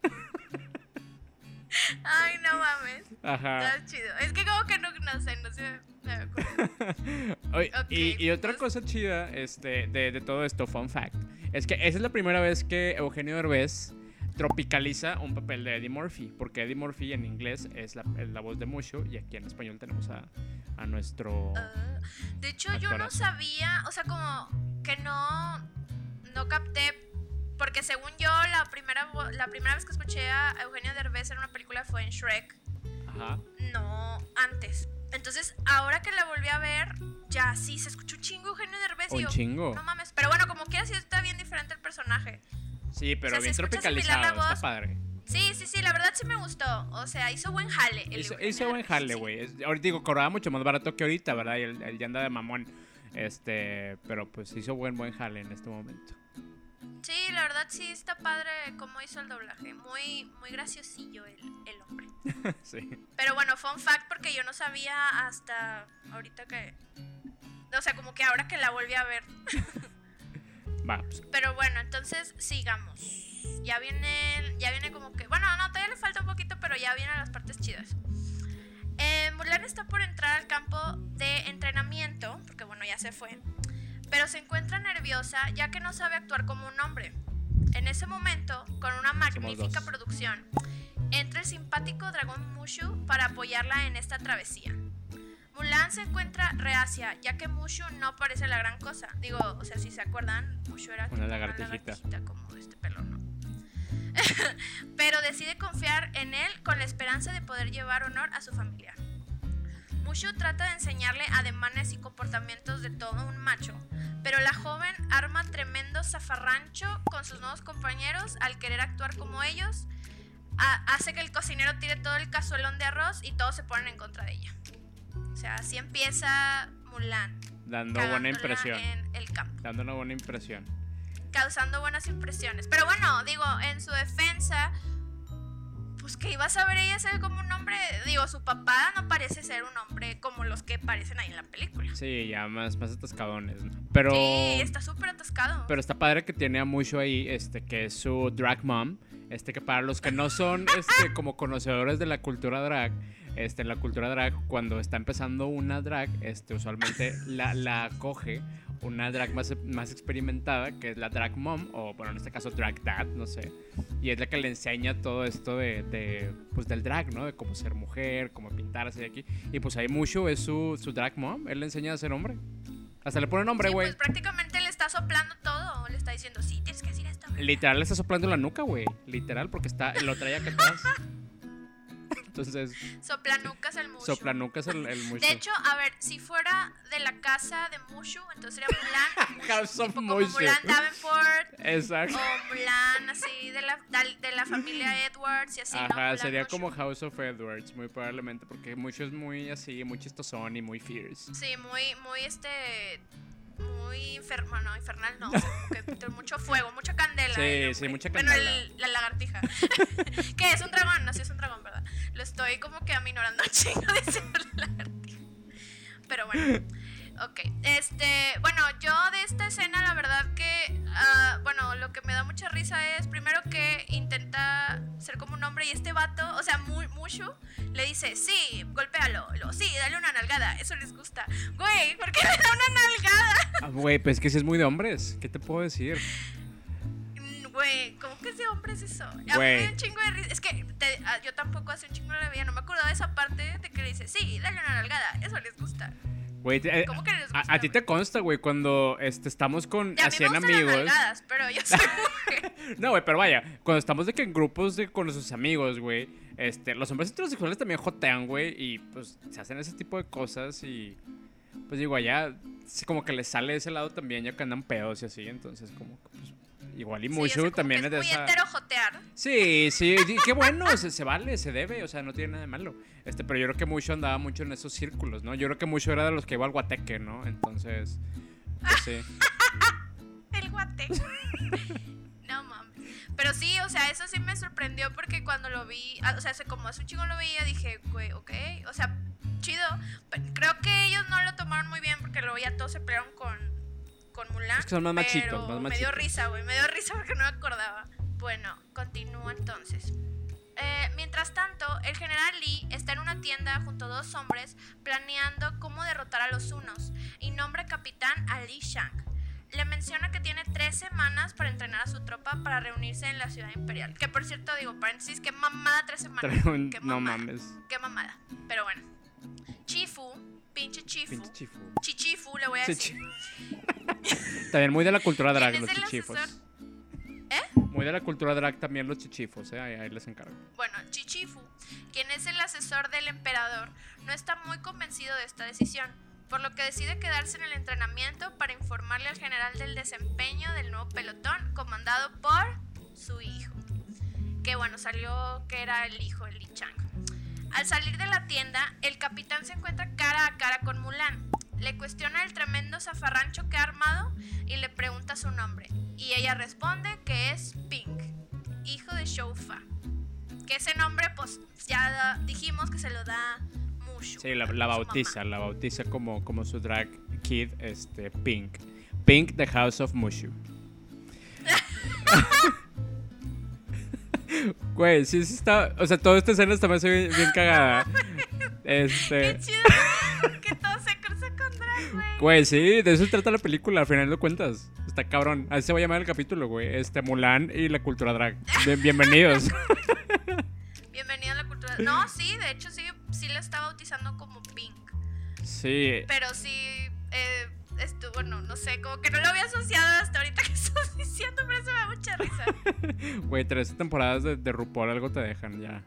A: Ay, no mames.
B: Ajá.
A: Está chido. Es que como que no, no sé, no sé. me. [laughs]
B: Oye, y, y otra
A: pues-
B: cosa chida este, de, de todo esto, fun fact, es que esa es la primera vez que Eugenio Derbez tropicaliza un papel de Eddie Murphy, porque Eddie Murphy en inglés es la, es la voz de Mushu y aquí en español tenemos a, a nuestro...
A: Ah, de hecho, yo no sabía, o sea, como que no, no capté, porque según yo, la primera, la primera vez que escuché a Eugenio Derbez en una película fue en Shrek,
B: Ajá.
A: no antes. Entonces, ahora que la volví a ver, ya sí, se escuchó un chingo Eugenio Derbez y
B: Un
A: yo,
B: chingo.
A: no mames. Pero bueno, como quiera, sí está bien diferente el personaje.
B: Sí, pero
A: O sea, se
B: bien
A: la
B: tropicalizado, está padre.
A: Sí, sí, sí, la verdad sí me gustó. O sea, hizo buen jale. el
B: Hizo, hizo buen jale, güey. Ahorita digo, cobraba mucho más barato que ahorita, ¿verdad? Y él ya anda de mamón. Este, pero pues hizo buen buen jale en este momento.
A: Sí, la verdad sí está padre cómo hizo el doblaje. Muy, muy graciosillo el, el hombre. [laughs]
B: sí.
A: Pero bueno, fun fact porque yo no sabía hasta ahorita que... O sea, como que ahora que la volví a ver. [laughs]
B: Va, pues,
A: Pero bueno, entonces sigamos. Ya viene, ya viene como que... Bueno, no, todavía le falta un poquito, pero ya vienen las partes chidas. Eh, Mulan está por entrar al campo de entrenamiento, porque bueno, ya se fue. Pero se encuentra nerviosa ya que no sabe actuar como un hombre. En ese momento, con una magnífica producción, entra el simpático dragón Mushu para apoyarla en esta travesía. Mulan se encuentra reacia, ya que Mushu no parece la gran cosa. Digo, o sea, si se acuerdan, Mushu era
B: Una lagartijita.
A: lagartijita como este pelo, ¿no? [laughs] Pero decide confiar en él con la esperanza de poder llevar honor a su familia. Mushu trata de enseñarle ademanes y comportamientos de todo un macho, pero la joven arma tremendo zafarrancho con sus nuevos compañeros al querer actuar como ellos. ha- hace que el cocinero tire todo el cazuelón de arroz y todos se ponen en contra de ella. O sea, así empieza Mulan.
B: dando buena impresión.
A: En el campo
B: Dando una buena impresión.
A: causando buenas impresiones. Pero bueno, digo, en su defensa, pues que iba a saber ella ser como un hombre. Digo, su papá no parece ser un hombre como los que parecen ahí en la película.
B: Sí, ya más, más atascadones, ¿no? Pero.
A: Sí, está súper atascado.
B: Pero está padre que tiene a Mushu ahí, este, que es su drag mom. Este, que para los que no son [laughs] este, como conocedores de la cultura drag, este, en la cultura drag, cuando está empezando una drag, este, usualmente la, la acoge una drag más, más experimentada, que es la drag mom, o bueno, en este caso drag dad, no sé. Y es la que le enseña todo esto de, de, pues, del drag, ¿no? De cómo ser mujer, cómo pintarse de aquí. Y pues ahí Mushu es su, su drag mom, él le enseña a ser hombre. Hasta le pone nombre,
A: Sí,
B: güey.
A: pues prácticamente le está soplando todo. diciendo, sí, tienes que decir esto.
B: Literal le está soplando la nuca, güey. Literal, porque está, lo trae acá atrás. [laughs] Entonces,
A: Soplanucas el Mushu.
B: soplanucas el, el Mushu.
A: De hecho, a ver, si fuera de la casa de Mushu, entonces sería Mulan. [laughs]
B: House of Mushu.
A: Mulan Davenport.
B: Exacto.
A: O Mulan, así, de la, de la familia Edwards y así. ¿no?
B: Ajá, sería
A: Mushu.
B: como House of Edwards, muy probablemente, porque Mushu es muy así, muy chistosón y muy fierce.
A: Sí, muy, muy este. Muy inferno, no, infernal no. o sea, [laughs] mucho fuego, mucha candela.
B: Sí,
A: el
B: sí,
A: hombre.
B: mucha
A: Bueno,
B: candela.
A: el- la lagartija. [laughs] que es un dragón, no, sí es un dragón, ¿verdad? Lo estoy como que aminorando un chingo la lagartija. Pero bueno. Ok, este, bueno, yo de esta escena la verdad que, ah, bueno, lo que me da mucha risa es primero que intenta ser como un hombre y este vato, o sea, Mu- Mushu, le dice, sí, golpéalo, luego, sí, dale una nalgada, eso les gusta. Güey, ¿por qué le da una nalgada?
B: Ah, güey, pues es que sí es muy de hombres, ¿qué te puedo decir?
A: Güey, ¿cómo que es de hombres eso? A mí me da un chingo de risa. Es que te- ah, yo tampoco hace un chingo de la vida, no me acuerdo de esa parte de que le dice, sí, dale una nalgada, eso les gusta.
B: Güey, eh,
A: ¿Cómo que les
B: a,
A: gusta,
B: a ti te consta, güey, cuando este, estamos con
A: a mí
B: así
A: me
B: en
A: gustan las
B: amigos.
A: nalgadas, pero yo [laughs] soy mujer. [laughs]
B: No, güey, pero vaya, cuando estamos de que en grupos de, con nuestros amigos, güey, este, los hombres heterosexuales también jotean, güey, y pues se hacen ese tipo de cosas y pues digo, allá como que les sale de ese lado también, ya que andan pedos y así, entonces como que pues igual y
A: Sí, como
B: también es de
A: muy
B: esa...
A: heterojotear.
B: Sí, sí, sí, qué bueno, se, se vale, se debe, o sea, no tiene nada de malo. Este, pero yo creo que mucho andaba mucho en esos círculos, ¿no? Yo creo que mucho era de los que iba al guateque, ¿no? Entonces, pues sí. [laughs]
A: El guate. [laughs] no mames. Pero sí, o sea, eso sí me sorprendió porque cuando lo vi, ah, o sea, como hace un chingo lo veía, dije, güey, ok, o sea, chido. Creo que ellos no lo tomaron muy bien porque luego ya todos se pelearon con, con Mulan.
B: Es que son más machitos, más
A: Me dio
B: machitos.
A: risa, güey, me dio risa porque no me acordaba. Bueno, continúo entonces. Eh, mientras tanto, el general Lee está en una tienda junto a dos hombres planeando cómo derrotar a los Unos y nombra capitán a Li Shang. Le menciona que tiene tres semanas para entrenar a su tropa para reunirse en la ciudad imperial. Que por cierto, digo, paréntesis, qué mamada tres semanas. Qué
B: no
A: mamada.
B: mames.
A: Qué mamada. Pero bueno. Chifu, pinche Chifu.
B: Pinche chifu.
A: Chichifu, le voy a decir. [laughs]
B: También muy de la cultura drag
A: ¿Quién
B: los
A: el
B: chichifos.
A: asesor? ¿Eh?
B: Muy de la cultura drag también los chichifos, ¿eh? Ahí, ahí les encargo.
A: Bueno, Chichifu, quien es el asesor del emperador, no está muy convencido de esta decisión, por lo que decide quedarse en el entrenamiento para informarle al general del desempeño del nuevo pelotón comandado por su hijo. Que bueno, salió que era el hijo de Li Chang. Al salir de la tienda, el capitán se encuentra cara a cara con Mulan. Le cuestiona el tremendo zafarrancho que ha armado y le pregunta su nombre. Y ella responde que es Pink, hijo de Shoufa. Que ese nombre, pues ya dijimos que se lo da Mushu.
B: Sí, la, la
A: su mamá.
B: bautiza, la bautiza como, como su drag kid, este, Pink. Pink, The House of Mushu. [laughs] Güey, sí, sí está. O sea, toda esta escena está hace bien, bien cagada. [laughs] Este.
A: Qué chido que todo se cruza con drag, güey.
B: Güey, sí, de eso se trata la película, al final de cuentas. Está cabrón. Así se va a llamar el capítulo, güey. Este, Mulan y la cultura drag. Bien- bienvenidos. [laughs]
A: Bienvenido a la cultura. No, sí, de hecho sí, sí la está bautizando como Pink.
B: Sí.
A: Pero sí, eh, esto, bueno, no sé, como que no lo había asociado hasta ahorita que [laughs] estás diciendo, pero eso me da mucha risa. [laughs]
B: Güey, tres temporadas de, de RuPaul algo te dejan ya.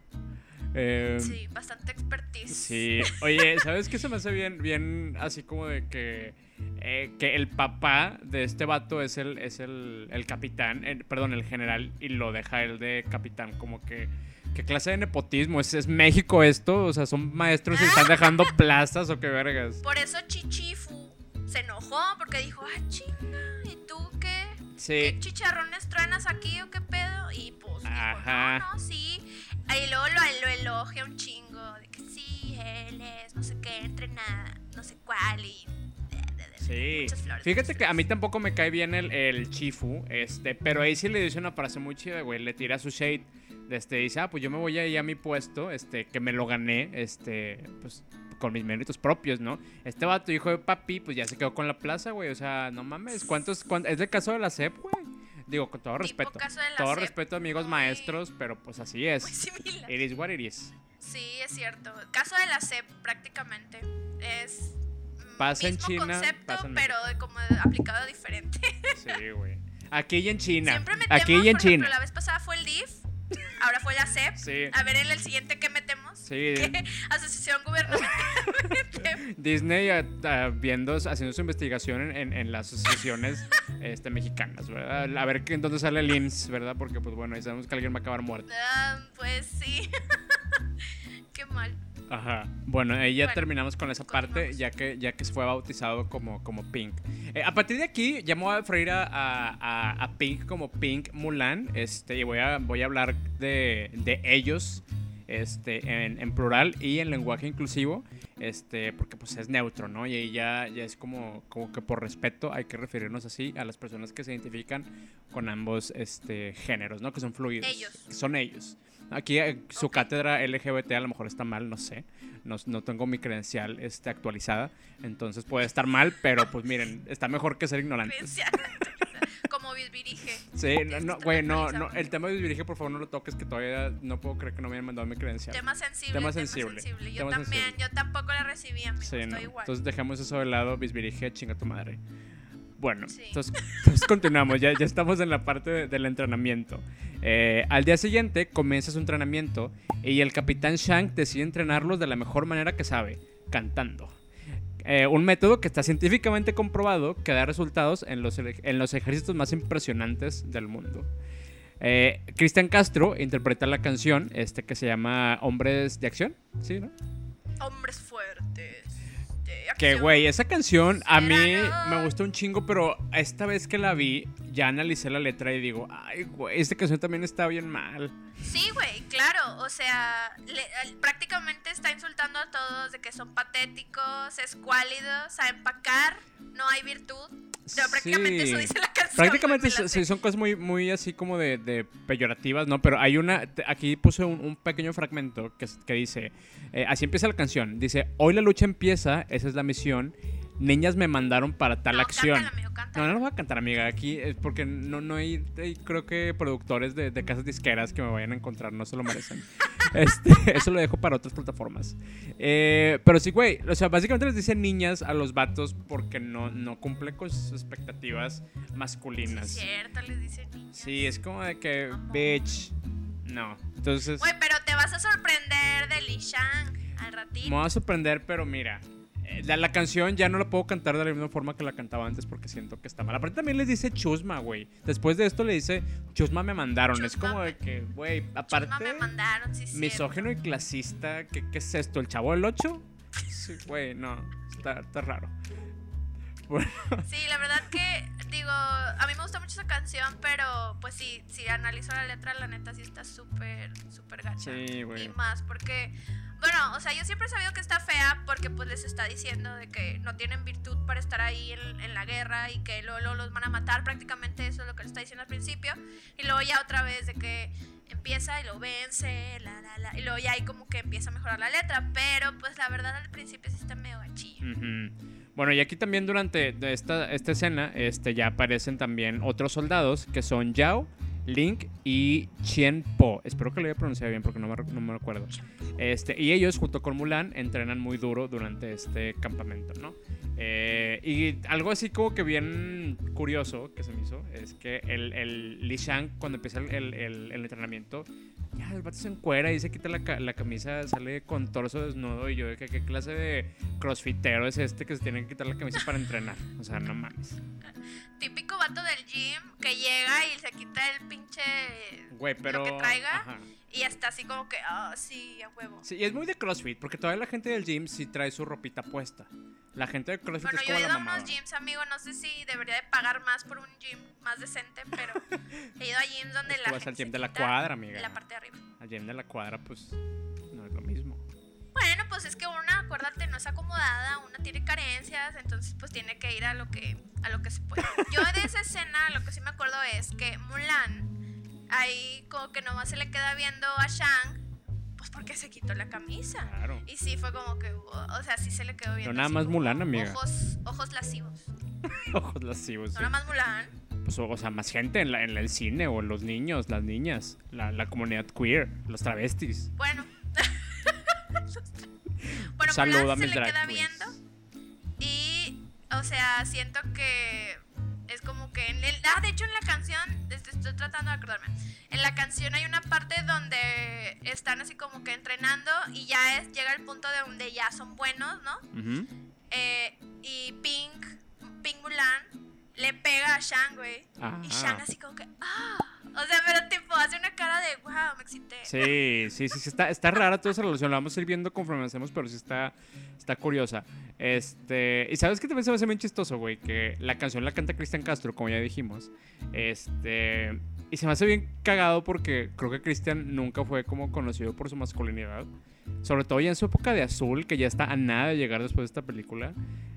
B: Eh,
A: Sí, bastante expertise.
B: Sí, [laughs] oye, ¿sabes qué se me hace bien, bien así como de que, eh, que el papá de este vato es el, es el, el capitán, eh, perdón, el general, y lo deja él de capitán, como que, ¿qué clase de nepotismo? ¿Es, es México esto? O sea, ¿son maestros y están dejando plazas o qué vergas?
A: Por eso Chichifu se enojó porque dijo, ah, chinga, ¿y tú qué?
B: Sí,
A: ¿Qué chicharrones truenas aquí o qué pedo? Y pues dijo,
B: Ajá.
A: no, no, sí. Y luego lo, lo elogia un chingo de que sí, él es no sé qué, entrenada, no sé cuál y...
B: Sí,
A: flores,
B: fíjate que a mí tampoco me cae bien el, el Chifu, este, pero ahí sí le dice una frase muy chida, güey, le tira su shade, de este, dice, ah, pues yo me voy a ir a mi puesto, este, que me lo gané, este, pues, con mis méritos propios, ¿no? Este vato, hijo de papi, pues ya se quedó con la plaza, güey, o sea, no mames, ¿cuántos, cuán- es el caso de la CEP, güey? Digo, con todo respeto,
A: caso de la
B: todo
A: SEP,
B: respeto, amigos
A: muy-
B: maestros, pero pues así
A: Muy
B: es,
A: similar.
B: it is what it is.
A: Sí, es cierto. Caso de la CEP prácticamente es...
B: Pasa en China,
A: concepto,
B: pasa en
A: pero como aplicado diferente.
B: Sí, güey. Aquí y en China.
A: Siempre metemos,
B: Aquí y en
A: por
B: China.
A: ejemplo, la vez pasada fue el DIF, ahora fue la CEP.
B: Sí.
A: A ver en el siguiente que metemos.
B: Sí.
A: ¿Qué asociación gubernamental? [laughs]
B: Disney viendo, haciendo su investigación en, las asociaciones [laughs] este, mexicanas, ¿verdad? A ver que- en dónde sale el IMSS, ¿verdad? Porque, pues bueno, ahí sabemos que alguien va a acabar muerto.
A: Ah, pues sí. [laughs] Qué mal.
B: Ajá. Bueno, ahí ya
A: Bueno,
B: terminamos con esa parte, ya que, ya que fue bautizado como, como Pink. Eh, a partir de aquí, ya me voy a referir a, a- a- a Pink como Pink Mulan, este, y voy a, voy a hablar de, de ellos este, en, en plural y en lenguaje inclusivo, este, porque pues es neutro, ¿no? Y ahí ya, ya es como, como que por respeto hay que referirnos así a las personas que se identifican con ambos este, géneros, ¿no? Que son fluidos.
A: Ellos.
B: Que son ellos. Aquí eh, su cátedra LGBT a lo mejor está mal, no sé. No, no tengo mi credencial este, actualizada. Entonces puede estar mal, pero pues miren, está mejor que ser ignorante.
A: Credencial. [laughs] Como Bisbirige.
B: Sí, no, güey, no, no, el tema de dirige, por favor, no lo toques, que todavía no puedo creer que no me hayan mandado mi credencial.
A: Tema sensible.
B: Tema
A: Tema
B: sensible.
A: Yo
B: tema
A: también,
B: sensible.
A: yo tampoco la recibí, amigo.
B: Sí,
A: Estoy
B: no.
A: igual.
B: Entonces dejamos eso de lado, bisbirige, chinga tu madre. Bueno,
A: Sí.
B: entonces, entonces continuamos, ya, ya estamos en la parte de- del entrenamiento. Eh, al día siguiente comienza su entrenamiento y el capitán Shank decide entrenarlos de la mejor manera que sabe, cantando. Eh, un método que está científicamente comprobado que da resultados en los, en los ejércitos más impresionantes del mundo. Eh, Cristian Castro interpreta la canción este, que se llama Hombres de Acción, ¿sí, no?
A: Hombres fuertes.
B: Que, güey, esa canción a mí me gustó un chingo, pero esta vez que la vi, ya analicé la letra y digo, ay, güey, esta canción también está bien mal.
A: Sí, güey, claro. O sea, le- prácticamente está insultando a todos de que son patéticos, escuálidos, saben pacar, no hay virtud. Pero prácticamente
B: Sí.
A: eso dice la canción.
B: Prácticamente sí, son cosas muy, muy así como de, de peyorativas, ¿no? Pero hay una, aquí puse un, un pequeño fragmento que, que dice, eh, así empieza la canción, dice, hoy la lucha empieza, esa es la misión, niñas me mandaron para tal
A: No,
B: acción.
A: amigo.
B: No, no lo voy a cantar, amiga. Aquí es porque no, no hay, hay, creo que productores de, de casas disqueras que me vayan a encontrar, no se lo merecen. [laughs] este, eso lo dejo para otras plataformas. Eh, pero sí, güey, o sea, básicamente les dicen niñas a los vatos porque no, no cumple con sus expectativas masculinas.
A: Sí, cierto, les dicen niños.
B: Sí, es como de que, bitch, no. Entonces,
A: Güey, pero te vas a sorprender de Li Shang al ratito.
B: me va a sorprender, pero mira. Eh, La, la canción ya no la puedo cantar de la misma forma que la cantaba antes porque siento que está mal. Aparte también les dice chusma, güey. Después de esto le dice chusma me mandaron. es
A: Chusma
B: como de que, güey,
A: Chusma
B: aparte
A: me mandaron, sí, cierto.
B: misógino y clasista. ¿qué, qué es esto? ¿El chavo del 8? Sí, güey, no. Está, está raro. Bueno, [laughs]
A: Sí, la verdad que, digo, a mí me gusta mucho esa canción, pero pues sí, si analizo la letra, la neta sí está súper, súper gacha.
B: Sí, güey.
A: Y más porque, bueno, o sea, yo siempre he sabido que está fea porque pues les está diciendo de que no tienen virtud para estar ahí en, en la guerra y que luego, luego los van a matar, prácticamente eso es lo que le está diciendo al principio. Y luego ya otra vez de que empieza y lo vence, la, la, la, y luego ya ahí como que empieza a mejorar la letra, pero pues la verdad al principio sí está medio gachilla.
B: Ujú. Bueno, y aquí también durante esta, esta escena este, ya aparecen también otros soldados que son Yao, Link y Chien Po. Espero que lo haya pronunciado bien porque no me, no me acuerdo. Este, y ellos, junto con Mulan, entrenan muy duro durante este campamento, ¿no? Eh, y algo así como que bien curioso que se me hizo es que el, el Li Shang, cuando empieza el, el- el- entrenamiento, ya el vato se encuera y se quita la, la camisa, sale con torso desnudo. Y yo, que, ¿qué clase de crossfitero es este que se tiene que quitar la camisa para entrenar? O sea, no mames.
A: Típico vato del gym que llega y se quita el pinche.
B: Güey, pero.
A: que traiga.
B: ajá.
A: Y está así como que, ah, sí, a huevo.
B: Sí, y es muy de CrossFit, porque todavía la gente del gym sí trae su ropita puesta. La gente de CrossFit
A: Bueno,
B: es
A: yo
B: como
A: he
B: la
A: ido a unos gyms, amigo. No sé si debería de pagar más por un gym más decente, pero [laughs] he ido a gyms donde
B: Es que
A: la
B: vas
A: gente
B: al gym
A: se
B: de la
A: quita
B: cuadra, amiga.
A: La parte de arriba.
B: Al gym de la cuadra, pues
A: Bueno, pues es que una, acuérdate, no es acomodada, una tiene carencias, entonces pues tiene que ir a lo que a lo que se puede. [laughs] Yo de esa escena lo que sí me acuerdo es que Mulan ahí como que nomás se le queda viendo a Shang, pues porque se quitó la camisa.
B: Claro.
A: Y sí fue como que, o sea, sí se le quedó viendo.
B: nada
A: así
B: más Mulan, amiga.
A: Ojos, ojos lascivos. [laughs]
B: Ojos lascivos.
A: No nada más Mulan.
B: Pues, o o sea, más gente en, la- en el cine, o los niños, las niñas, la, la comunidad queer, los travestis.
A: Bueno. [laughs] bueno,
B: Saludo
A: Mulan
B: a
A: se le
B: drag
A: queda viendo. Y, o sea, siento que es como que en el... Ah, de hecho en la tratando de acordarme. En la canción hay una parte donde están así como que entrenando y ya es, llega el punto de donde ya son buenos, ¿no? Eh, y Pink, Pink Mulan le pega a Shang, güey.
B: Ah.
A: Y Shang así como que, ah. O sea, pero tipo, hace una cara de, wow, me excité.
B: Sí, sí, sí, sí, está, está rara toda esa relación. La vamos a ir viendo conforme avancemos, pero sí está, está curiosa. Este, y sabes que también se me hace bien chistoso, güey, que la canción la canta Cristian Castro, como ya dijimos. Este, y se me hace bien cagado porque creo que Cristian nunca fue como conocido por su masculinidad. Sobre todo ya en su época de azul, que ya está a nada de llegar después de esta película.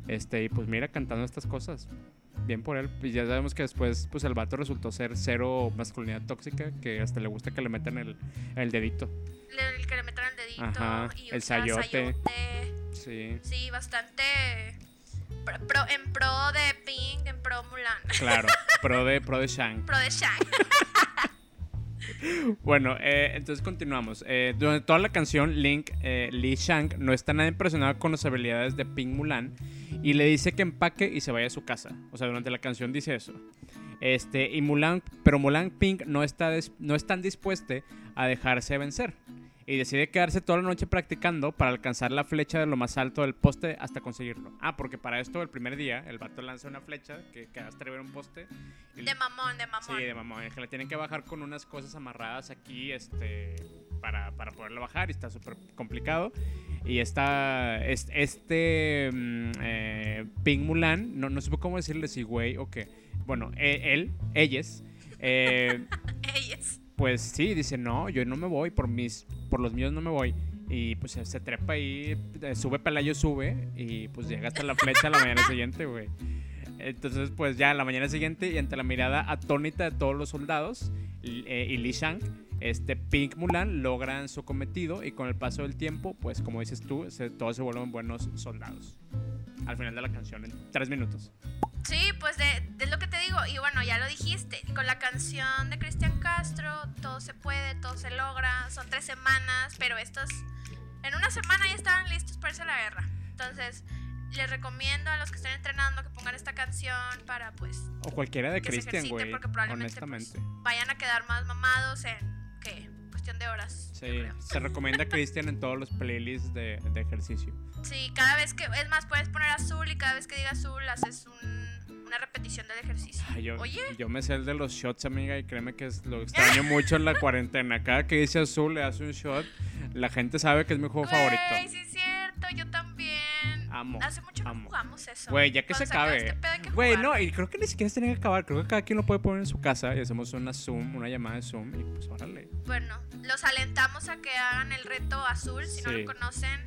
B: Este, y pues mira, cantando estas cosas. Bien por él. Y ya sabemos que después, pues el vato resultó ser cero masculinidad tóxica, que hasta le gusta que le metan el, el dedito.
A: Le- El que le metan el dedito.
B: Ajá,
A: y
B: el
A: usa
B: sayote. Sí,
A: Sí, bastante. pro- pro- en pro de Pink, en pro Mulan.
B: claro. [laughs] Pro de, pro de Shang.
A: pro de Shang. [laughs] [laughs]
B: Bueno, eh, entonces continuamos. Eh, durante toda la canción, Link, eh, Lee Shang, no está nada impresionado con las habilidades de Pink Mulan y le dice que empaque y se vaya a su casa. O sea, durante la canción dice eso. Este, y Mulan, pero Mulan Pink no está, des- no a dejarse vencer. Y decide quedarse toda la noche practicando para alcanzar la flecha de lo más alto del poste hasta conseguirlo. Ah, porque para esto, el primer día, el vato lanza una flecha que queda de un poste. y
A: De mamón, de mamón.
B: Sí, de mamón. Es que la tienen que bajar con unas cosas amarradas aquí, este, para, para poderla bajar y está súper complicado. Y está, es- este, mm, eh, Pink Mulan, no, no supe cómo decirle si güey o qué. Bueno, e- él, ellas, eh, [laughs]
A: Ellas.
B: Pues sí, dice, no, yo no me voy, por mis, por los míos no me voy. Y pues se, trepa ahí, eh, sube Pelayo, sube, y pues llega hasta la flecha a la mañana siguiente, güey. Entonces, pues ya la mañana siguiente, y ante la mirada atónita de todos los soldados, eh, y Li Shang, este Pink Mulan logran su cometido, y con el paso del tiempo, pues como dices tú, se- todos se vuelven buenos soldados. Al final de la canción, en tres minutos.
A: Sí, pues de, de lo que te digo. Y bueno, ya lo dijiste. Con la canción de Cristian Castro, todo se puede, todo se logra. Son tres semanas, pero estos en una semana ya estaban listos para irse a la guerra. Entonces, les recomiendo a los que estén entrenando que pongan esta canción para pues
B: O cualquiera de
A: que ejerciten
B: güey.
A: porque probablemente pues,
B: Honestamente.
A: vayan a quedar más mamados en ¿qué? Cuestión de horas.
B: Sí, se recomienda Christian en todos los playlists de, de ejercicio.
A: Sí, cada vez que es más puedes poner azul y cada vez que diga azul haces un- una repetición del ejercicio.
B: Ay, yo,
A: Oye,
B: yo me sé el de los shots, amiga, y créeme que es, lo extraño [laughs] mucho en la cuarentena. Cada que dice azul le hace un shot, la gente sabe que es mi juego
A: Güey,
B: favorito.
A: sí es cierto, yo también.
B: Amo,
A: Hace mucho no
B: amo.
A: jugamos eso.
B: Güey, ya que se
A: acabe este
B: Güey, no, y creo que ni siquiera se tiene que acabar. Creo que cada quien lo puede poner en su casa y hacemos una Zoom, una llamada de Zoom, y pues órale.
A: Bueno, los alentamos a que hagan el reto azul. Si no
B: Sí.
A: lo conocen,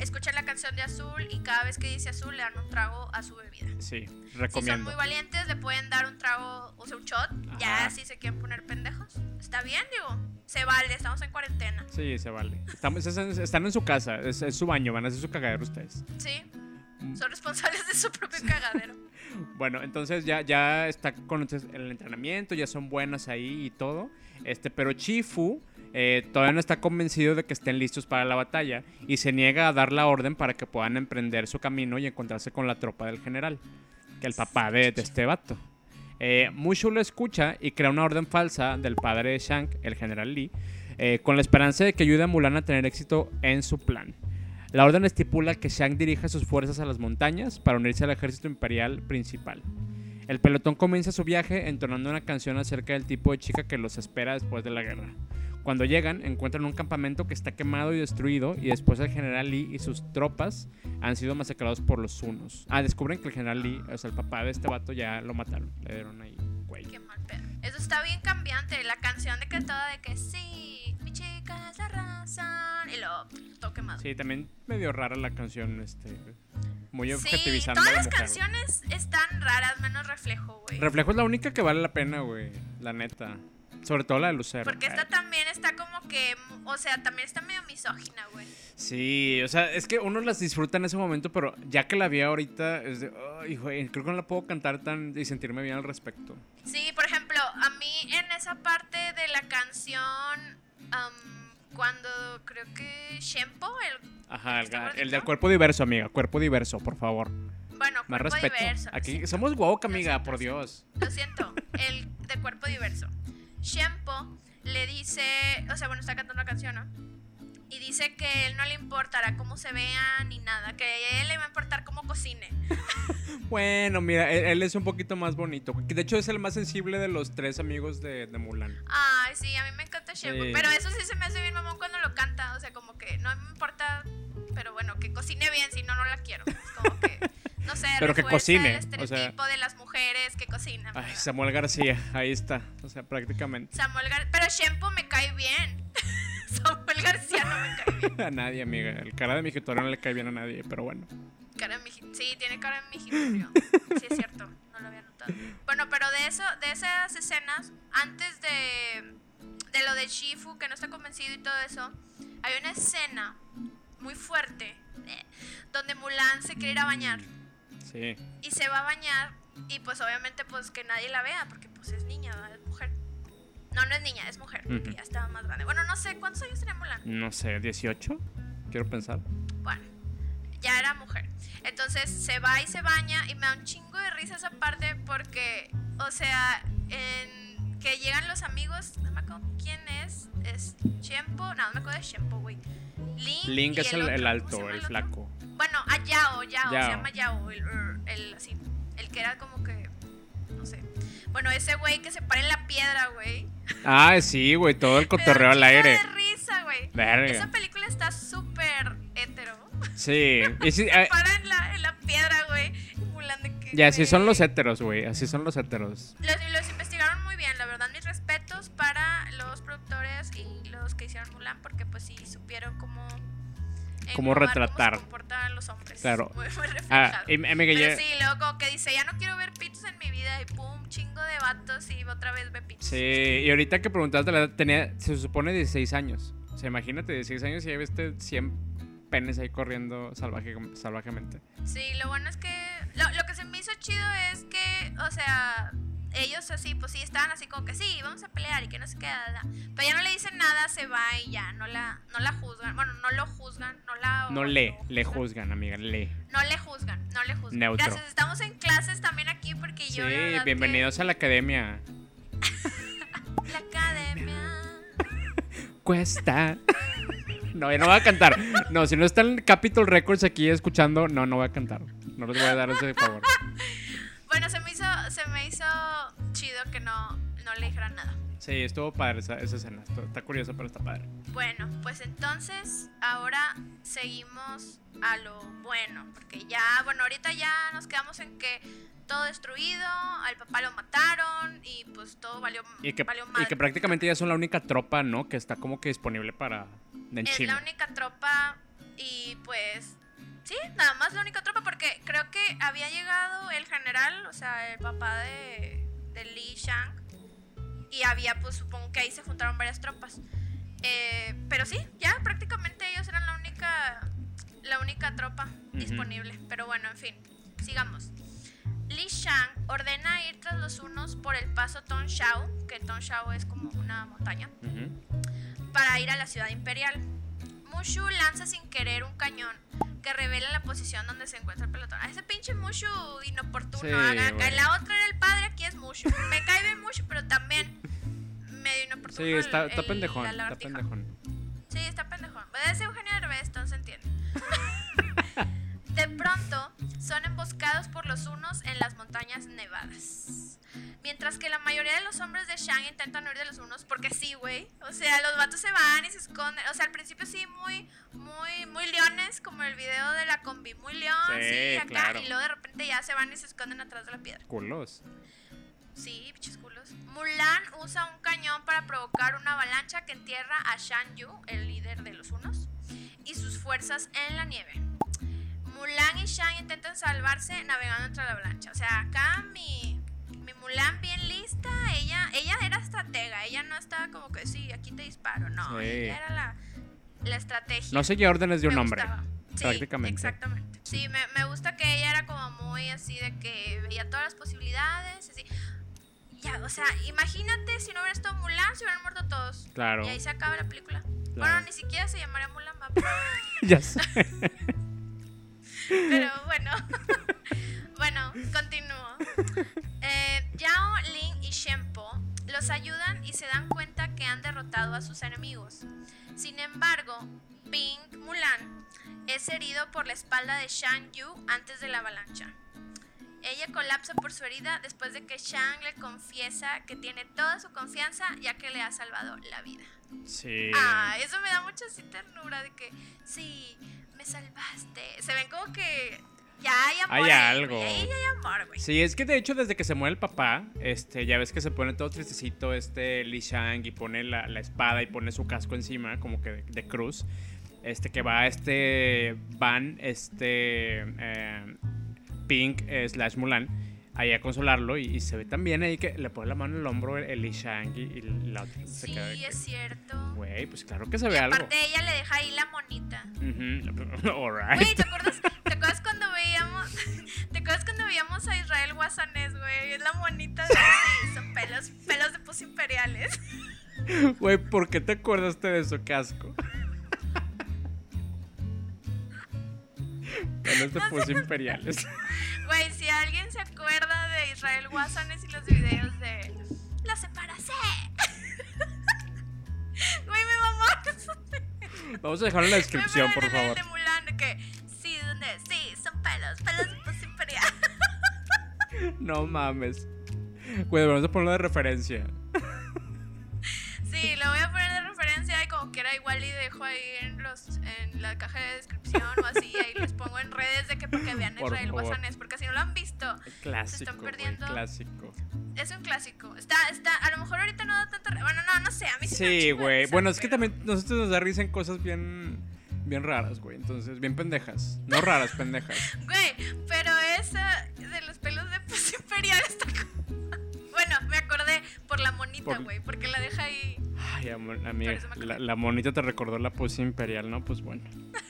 A: escuchen la canción de azul y cada vez que dice azul le dan un trago a su bebida.
B: Sí,
A: Si son
B: recomiendo.
A: muy valientes, le pueden dar un trago, o sea, un shot.
B: Ajá.
A: Ya si se quieren poner pendejos. Está bien, digo. Se vale, estamos en cuarentena.
B: Sí, se vale. Estamos, es- es- están en su casa, es, es su baño, van a hacer su cagadero ustedes.
A: Sí.
B: Mm.
A: Son responsables de su propio cagadero. [laughs]
B: Bueno, entonces ya, ya está con el entrenamiento, ya son buenas ahí y todo. Este, pero Chifu eh, todavía no está convencido de que estén listos para la batalla y se niega a dar la orden para que puedan emprender su camino y encontrarse con la tropa del general, que el papá de, de este vato. Eh, lo escucha y crea una orden falsa del padre de Shank, el general Lee, eh, con la esperanza de que ayude a Mulan a tener éxito en su plan. La orden estipula que Shang dirija sus fuerzas a las montañas para unirse al ejército imperial principal. El pelotón comienza su viaje entonando una canción acerca del tipo de chica que los espera después de la guerra. Cuando llegan, encuentran un campamento que está quemado y destruido y después el general Lee y sus tropas han sido masacrados por los Hunos. Ah, descubren que el general Lee, o sea, el papá de este vato, ya lo mataron. Le dieron ahí, güey.
A: Qué mal pedo. Eso está bien cambiante. La canción de que toda de que sí, mi chica es la razón. Y luego todo quemado.
B: Sí, también medio rara la canción, este, muy
A: Sí,
B: objetivizando
A: todas las canciones están raras, menos reflejo, güey.
B: Reflejo es la única que vale la pena, güey, la neta. Sobre todo la de Lucero.
A: Porque esta también está como que, o sea, también está medio misógina, güey.
B: Sí, o sea, es que uno las disfruta en ese momento, pero ya que la vi ahorita, es de, ay, güey, creo que no la puedo cantar tan y sentirme bien al respecto.
A: Sí, por ejemplo, a mí en esa parte de la canción, am, cuando creo que Shempo, el,
B: Ajá, el,
A: ¿Está
B: el del cuerpo diverso, amiga, cuerpo diverso, por favor.
A: bueno,
B: Más
A: cuerpo
B: respeto.
A: diverso.
B: Aquí somos woke, amiga,
A: siento,
B: por. Dios.
A: Lo siento, el de cuerpo diverso. Shempo le dice, o sea, bueno, está cantando una canción, ¿no? Y dice que él no le importará cómo se vean ni nada, que a él le va a importar cómo cocine. [laughs]
B: Bueno, mira, él, él es un poquito más bonito. De hecho, es el más sensible de los tres amigos de, de Mulan.
A: Ay, sí, a mí me encanta Shempo,
B: Sí.
A: pero eso sí se me hace bien mamón cuando lo canta, o sea, como que no me importa, pero bueno, que cocine bien, si no, no la quiero. Es como que, no sé,
B: Pero que cocine,
A: el
B: o sea-
A: de las mujeres que cocinan.
B: Ay,
A: ¿verdad?
B: Samuel García, ahí está. O sea, prácticamente.
A: Samuel Gar pero Shempo me cae bien. [laughs] Samuel García no me cae bien. [laughs]
B: A nadie, amiga. El cara de mi no le cae bien a nadie, pero bueno.
A: Cara de Sí, tiene cara de mijitorio. Sí, es cierto. No lo había notado. Bueno, pero de eso, de esas escenas, antes de, de lo de Shifu, que no está convencido y todo eso, hay una escena muy fuerte eh, donde Mulan se quiere ir a bañar
B: Sí.
A: y se va a bañar y pues obviamente pues que nadie la vea porque pues es niña, es mujer. No, no es niña, es mujer, porque ya estaba más grande. Bueno, no sé, ¿cuántos años tenía Mulan?
B: No sé, 18. Quiero pensar.
A: Bueno, ya era mujer. Entonces se va y se baña y me da un chingo de risa esa parte porque, o sea, en que llegan los amigos, no me acuerdo quién es, es Shempo, no, no me acuerdo de Shempo, güey. Link,
B: Link es el,
A: otro,
B: el
A: ¿cómo se
B: alto, el flaco.
A: Bueno, a Yao, Yao, se llama Yao, el, el, así, el que era como que, no sé. Bueno, ese güey que se para en la piedra, güey.
B: Ah, sí, güey, todo el [laughs] cotorreo al aire.
A: de risa, güey. Esa película está súper hetero.
B: Sí. Y sí, [laughs] eh,
A: para en la, en la piedra, güey. Y Mulan de que,
B: y así son los heteros, güey. Así son los heteros.
A: Los, los investigaron muy bien, la verdad. Mis respetos para los productores y los que hicieron Mulan, porque pues sí supieron cómo.
B: Cómo retratar.
A: Cómo se los hombres.
B: Claro. [laughs]
A: Muy, muy
B: Ah,
A: reflejado.
B: y amiga,
A: Pero
B: ya-
A: sí, luego como que dice, ya no quiero ver pitos en mi vida. Y pum, chingo de vatos y otra vez ve pitos.
B: Sí, y ahorita que preguntaste la edad, tenía, se supone 16 años. O sea, imagínate, 16 años y ya viste 100 penes ahí corriendo salvaje, salvajemente.
A: Sí, lo bueno es que. Lo, lo que se me hizo chido es que, o sea, ellos así, pues sí, estaban así como que sí, vamos a pelear y que no se queda. da. Pero ya no le dicen nada, se va y ya, no la, no la juzgan. Bueno, no lo juzgan, no la.
B: No le, le
A: juzgan.
B: juzgan, amiga, le.
A: No le juzgan, no le juzgan.
B: Neutro.
A: Gracias, estamos en clases también aquí porque
B: Sí,
A: yo. la que-
B: bienvenidos a la academia. [laughs]
A: La academia.
B: Cuesta. No, ya no voy a cantar. No, si no están Capitol Records aquí escuchando, no, no voy a cantar. No les voy a dar ese favor. [laughs]
A: Bueno, se me hizo, se me hizo chido que no, no le dijeran nada.
B: Sí, estuvo padre esa, esa escena. Está, está curiosa, pero está padre.
A: Bueno, pues entonces ahora seguimos a lo bueno, porque ya, bueno, ahorita ya nos quedamos en que todo destruido, al papá lo mataron y pues todo valió,
B: Y que,
A: valió
B: y
A: madre.
B: que prácticamente ya son la única tropa, ¿no? Que está como que disponible para. En
A: es
B: China.
A: la única tropa y pues sí, nada más la única tropa porque creo que había llegado el general, o sea, el papá de, de Li Shang y había pues supongo que ahí se juntaron varias tropas. Eh, pero sí, ya prácticamente ellos eran la única la única tropa
B: Ujú.
A: disponible, pero bueno, en fin, sigamos. Li Shang ordena ir tras los unos por el paso Tongshao, que Tongshao es como una montaña
B: Ujú.
A: para ir a la ciudad imperial. Mushu lanza sin querer un cañón que revela la posición donde se encuentra el pelotón. A ese pinche Mushu inoportuno.
B: Sí,
A: acá la otra era el padre, aquí es Mushu. Me cae bien Mushu, pero también medio inoportuno.
B: Sí, está, está
A: el-
B: pendejón.
A: la
B: Está pendejón.
A: Sí, está pendejón. Es Eugenio Derbez, entonces entiende. [laughs] De pronto, son emboscados por los unos en las montañas nevadas. Mientras que la mayoría de los hombres de Shang intentan huir de los unos, porque sí, güey. O sea, los vatos se van y se esconden. O sea, al principio sí, muy, muy, muy leones, como el video de la combi. Muy león,
B: Sí,
A: sí, acá.
B: claro.
A: Y luego de repente ya se van y se esconden atrás de la piedra.
B: Culos.
A: Sí, bichos culos. Mulan usa un cañón para provocar una avalancha que entierra a Shan Yu, el líder de los unos, y sus fuerzas en la nieve. Mulan y Shang intentan salvarse navegando entre la avalancha. O sea, acá mi, mi Mulan bien lista, ella, ella era estratega, ella no estaba como que sí, aquí te disparo, no,
B: Sí.
A: ella era la, la estrategia.
B: No seguía órdenes de un hombre.
A: Sí,
B: prácticamente.
A: Exactamente. Sí, me, me gusta que ella era como muy así de que veía todas las posibilidades. Así. Ya, o sea, imagínate si no hubiera estado Mulan, se hubieran muerto todos.
B: Claro.
A: Y ahí se acaba la película. Bueno,
B: Claro.
A: ni siquiera se llamaría Mulan, va, [laughs]
B: ya sé.
A: Pero bueno. [laughs] bueno, continúo. Eh, Yao, Ling y Shempo, los ayudan y se dan cuenta que han derrotado a sus enemigos. Sin embargo, Pink Mulan es herido por la espalda de Shang Yu antes de la avalancha. Ella colapsa por su herida después de que Shang le confiesa que tiene toda su confianza ya que le ha salvado la vida.
B: Sí.
A: Ah, eso me da mucha así ternura de que sí, salvaste. Se ven como que ya hay amor.
B: Hay algo.
A: güey, ahí ya hay amor, güey.
B: Sí, es que de hecho desde que se muere el papá, este, ya ves que se pone todo tristecito este Li Shang y pone la, la espada y pone su casco encima, como que de, de cruz. Este, que va este Van, este eh, Pink eh, slash Mulan, ahí a consolarlo y, y se ve también ahí que le pone la mano en el hombro el, el Li Shang y, y la otra se
A: Sí,
B: queda que,
A: es cierto.
B: Güey, pues claro que se
A: Y
B: ve algo.
A: aparte ella le deja ahí la monita.
B: Ujú, [laughs] Alright.
A: Güey, ¿te acuerdas, ¿te acuerdas cuando veíamos [laughs] ¿Te acuerdas cuando veíamos a Israel Guasanés, güey? Es la monita de son pelos, pelos de pus imperiales. [laughs]
B: Güey, ¿por qué te acordaste de eso, casco? Pelos de pus imperiales. [laughs]
A: Güey, si alguien se acuerda de Israel Guasanes y los videos de ¡La separacé! [laughs] Güey, mi mamá.
B: Vamos a dejarlo en la descripción, por favor.
A: de Mulan, que sí, ¿dónde? Sí, son pelos, pelos de pus imperial. [laughs]
B: No mames. Güey, vamos a ponerlo de referencia.
A: Sí, lo voy a poner y como quiera igual y dejo ahí en los en la caja de descripción o así, ahí les pongo en redes de que para que vean
B: Por
A: Israel
B: favor.
A: Guasanés, porque si no lo han visto,
B: Clásico, güey,
A: perdiendo.
B: clásico.
A: es un clásico. Está, está, a lo mejor ahorita no da tanta Bueno, no, no sé, a mí sí,
B: Sí, güey.
A: risa,
B: Bueno, es que también nosotros nos da risa en cosas bien bien raras, güey. Entonces, bien pendejas. No raras, pendejas. [laughs]
A: Güey, pero esa de los pelos de pus [laughs] imperial está como- [laughs] Bueno, me acordé por la monita,
B: Por-
A: güey, porque la deja ahí.
B: Ay, amor, amiga, la, la monita te recordó la pus imperial, ¿no? Pues bueno. [laughs]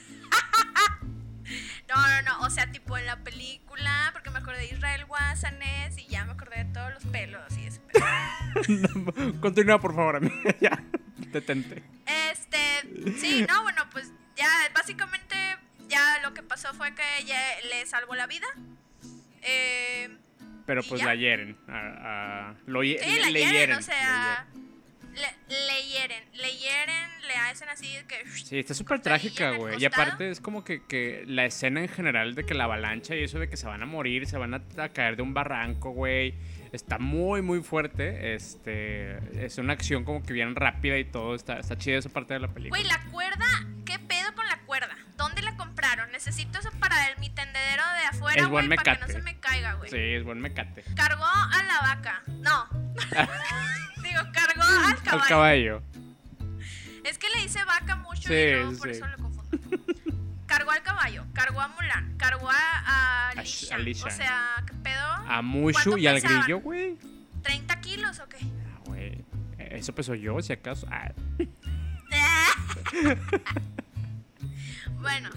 A: No, no, no, o sea, tipo en la película, porque me acordé de Israel Guasanes y ya me acordé de todos los pelos y ese pedo. [laughs]
B: Continúa, por favor, amiga. [laughs] Ya. Detente.
A: Este, sí, no, bueno, pues ya básicamente ya lo que pasó fue que ella le salvó la vida. Eh,
B: Pero
A: ¿Y
B: pues
A: ya?
B: la hieren. a- a- lo
A: sí,
B: le,
A: la hieren, o
B: le
A: sea, le, le hieren, le hieren, le hacen así que...
B: Sí, está súper trágica, güey. Y aparte es como que, que la escena en general de que la avalancha y eso de que se van a morir, se van a, a caer de un barranco, güey. Está muy, muy fuerte. Este, es una acción como que bien rápida y todo. Está, está chida esa parte de la película.
A: Güey, la cuerda, ¿qué pedo con la cuerda? ¿Dónde la compraron? Necesito eso para el, mi tendedero de afuera, güey, para que no
B: mecate.
A: se me caiga, güey.
B: Sí, es buen mecate.
A: Cargó a la vaca. No. [laughs] Digo, cargó al caballo.
B: Al caballo.
A: Es que le dice vaca mucho
B: Sí,
A: y por
B: sí.
A: eso lo confundo. Cargó al caballo, cargó a Mulan, cargó a, a
B: A
A: Li
B: Sh-
A: Shang.
B: a Li
A: O sea, ¿qué pedo?
B: A Mushu
A: ¿Cuánto
B: y al
A: pesaban?
B: grillo, güey.
A: ¿30 kilos o qué?
B: Ah, güey. Eso peso yo, si acaso. Ah, [laughs]
A: bueno,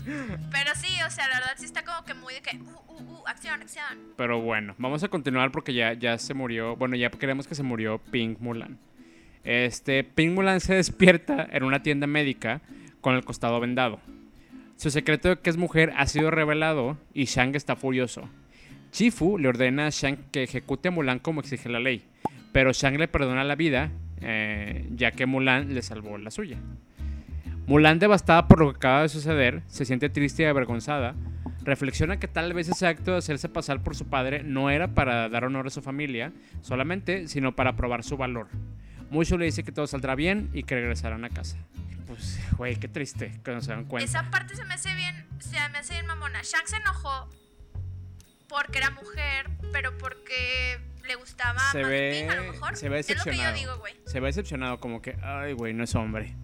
A: pero sí, o sea, la verdad sí está como que muy de que, uh, uh, uh, acción, acción.
B: Pero bueno, vamos a continuar porque ya, ya se murió. Bueno, ya creemos que se murió Pink Mulan. Este, Pink Mulan se despierta en una tienda médica con el costado vendado. Su secreto de que es mujer ha sido revelado y Shang está furioso. Chifu le ordena a Shang que ejecute a Mulan como exige la ley, pero Shang le perdona la vida eh, ya que Mulan le salvó la suya. Mulan, devastada por lo que acaba de suceder, se siente triste y avergonzada. Reflexiona que tal vez ese acto de hacerse pasar por su padre no era para dar honor a su familia solamente, sino para probar su valor. Mushu le dice que todo saldrá bien y que regresarán a casa. Pues, güey, qué triste que no se dan cuenta.
A: Esa parte se me hace bien, se me hace bien mamona. Shang se enojó porque era mujer, pero porque le gustaba
B: Se ve-
A: a lo mejor.
B: se ve
A: es lo que yo
B: decepcionado.
A: digo, güey.
B: Se ve decepcionado, como que, ay, güey, no es hombre.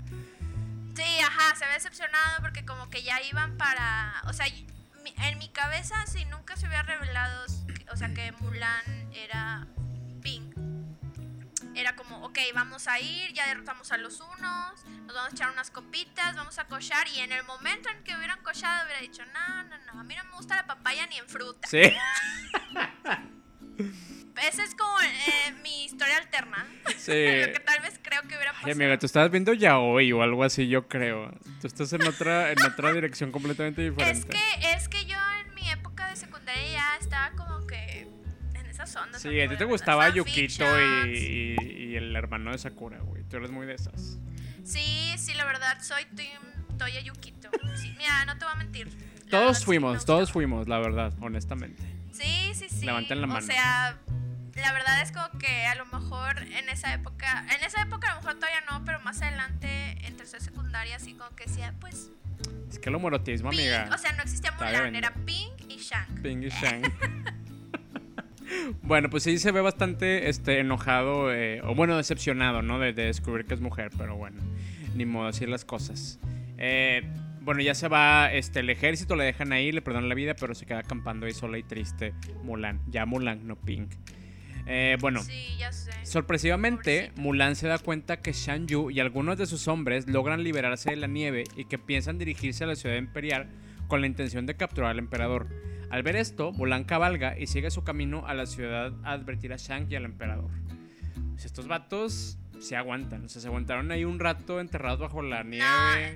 A: Sí, ajá, se ve decepcionado porque como que ya iban para... O sea, en mi cabeza, si nunca se hubiera revelado, o sea, que Mulan era Pink, era como, ok, vamos a ir, ya derrotamos a los unos, nos vamos a echar unas copitas, vamos a cochar, y en el momento en que hubieran cochado, hubiera dicho, no, no, no, a mí no me gusta la papaya ni en fruta.
B: Sí. [laughs]
A: Esa es como eh, mi historia alterna.
B: Sí. [laughs]
A: Lo que tal vez creo que hubiera pasado.
B: Ay, amiga, tú estabas viendo yaoi o algo así, yo creo. Tú estás en otra, en otra dirección completamente diferente.
A: Es que, es que yo en mi época de secundaria ya estaba como que en esas ondas.
B: Sí, a ti te gustaba Yukito y, y- y el hermano de Sakura, güey. Tú eres muy de esas.
A: Sí, sí, la verdad, soy Team Toya Yukito. Sí, mira, no te voy a mentir. La
B: Todos fuimos, todos fuimos, la verdad, honestamente.
A: Sí, sí, sí.
B: Levanten la
A: O
B: mano.
A: sea, la verdad es como que a lo mejor en esa época, en esa época a lo mejor todavía no, pero más adelante en tercera secundaria así como que decía, pues
B: Es que el homoerotismo,
A: Pink,
B: amiga.
A: o sea, no existía Mulan, era Pink y Shang.
B: Ping y Shang. [laughs] bueno, pues sí se ve bastante este, enojado, eh, o bueno, decepcionado, ¿no? De, de descubrir que es mujer, pero bueno, ni modo, así las cosas. Eh, bueno, ya se va este, el ejército, le dejan ahí, le perdonan la vida, pero se queda acampando ahí sola y triste Mulan. Ya Mulan, no Pink. Eh, bueno,
A: Sí, ya sé.
B: Sorpresivamente. Mulan se da cuenta que Shan Yu y algunos de sus hombres logran liberarse de la nieve y que piensan dirigirse a la ciudad imperial con la intención de capturar al emperador. Al ver esto, Mulan cabalga y sigue su camino a la ciudad a advertir a Shang y al emperador. Pues estos vatos se aguantan, o sea, se aguantaron ahí un rato enterrados bajo la nieve.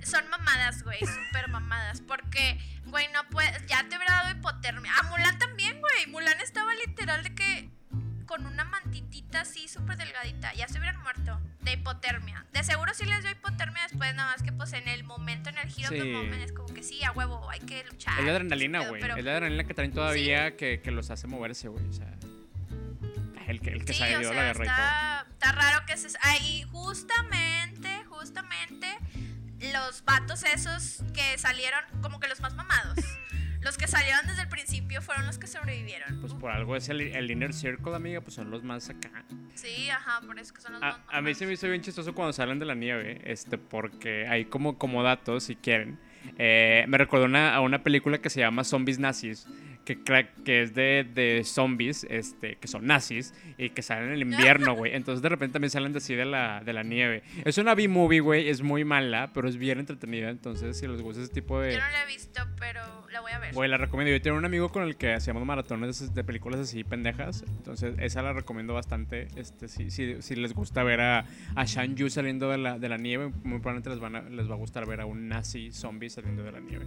A: No, son mamadas, güey, súper mamadas. Porque, güey, no puedes. Ya te hubiera dado hipotermia. A Mulan también, güey. Mulan estaba literal de que con una mantitita así súper delgadita. Ya se hubieran muerto de hipotermia. De seguro sí les dio hipotermia después, nada más que pues en el momento, en el giro
B: Sí.
A: del momento, es como que sí, a huevo, hay que luchar.
B: Es la adrenalina, güey. Es la adrenalina que traen todavía que, que los hace moverse, güey. O sea, el que, el que
A: Sí,
B: se ha
A: o
B: ido a
A: sea,
B: la guerra y todo.
A: está, está raro que se... Ahí justamente, justamente, los vatos esos que salieron como que los más mamados. [laughs] los que salieron desde el principio fueron los que sobrevivieron.
B: Pues por algo es el, el inner circle, amiga, pues son los más acá.
A: Sí, ajá, por eso que son los más
B: A,
A: mamados.
B: a mí se me hizo bien chistoso cuando salen de la nieve, este, porque hay como, como datos, si quieren. Eh, me recordó una, a una película que se llama Zombies Nazis, que, que es de, de zombies, este, que son nazis y que salen en el [laughs] invierno, güey. Entonces de repente también salen de así de la, de la nieve. Es una B-movie, güey, es muy mala, pero es bien entretenida. Entonces si les gusta ese tipo de...
A: Yo no la he visto, pero la voy a ver.
B: Güey, la recomiendo. Yo tengo un amigo con el que hacíamos maratones de películas así pendejas. Entonces, esa la recomiendo bastante. Este, si, si, si les gusta ver a, a Shan Yu saliendo de la, de la nieve, muy probablemente les, van a- les va a gustar ver a un nazi zombie saliendo de la nieve.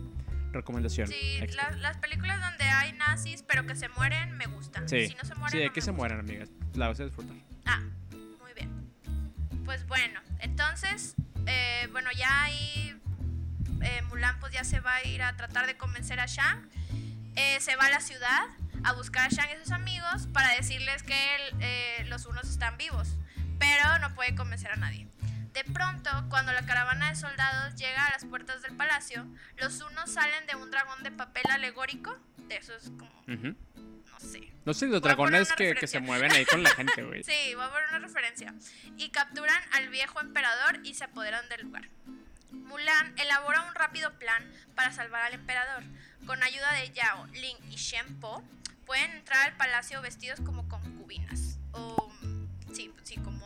B: Recomendación.
A: Sí, la- las películas donde hay nazis, pero que se mueren, me gustan.
B: Sí,
A: Si no se mueren,
B: sí,
A: no
B: que se mueran, amigas. La vas a disfrutar.
A: Ah, muy bien. Pues bueno, entonces, eh, bueno, ya ahí eh, Mulan pues ya se va a ir a tratar de convencer a Shang. Eh, se va a la ciudad a buscar a Shang y sus amigos para decirles que el- eh, los unos están vivos, pero no puede convencer a nadie. De pronto, cuando la caravana de soldados llega a las puertas del palacio, los unos salen de un dragón de papel alegórico, de esos como,
B: Ujú.
A: no sé,
B: No sé, los dragones que, se mueven ahí con la gente, güey. [laughs]
A: Sí, va a haber una referencia. Y capturan al viejo emperador y se apoderan del lugar. Mulan elabora un rápido plan para salvar al emperador. Con ayuda de Yao, Ling y Shen Po, pueden entrar al palacio vestidos como concubinas. O, sí, sí, como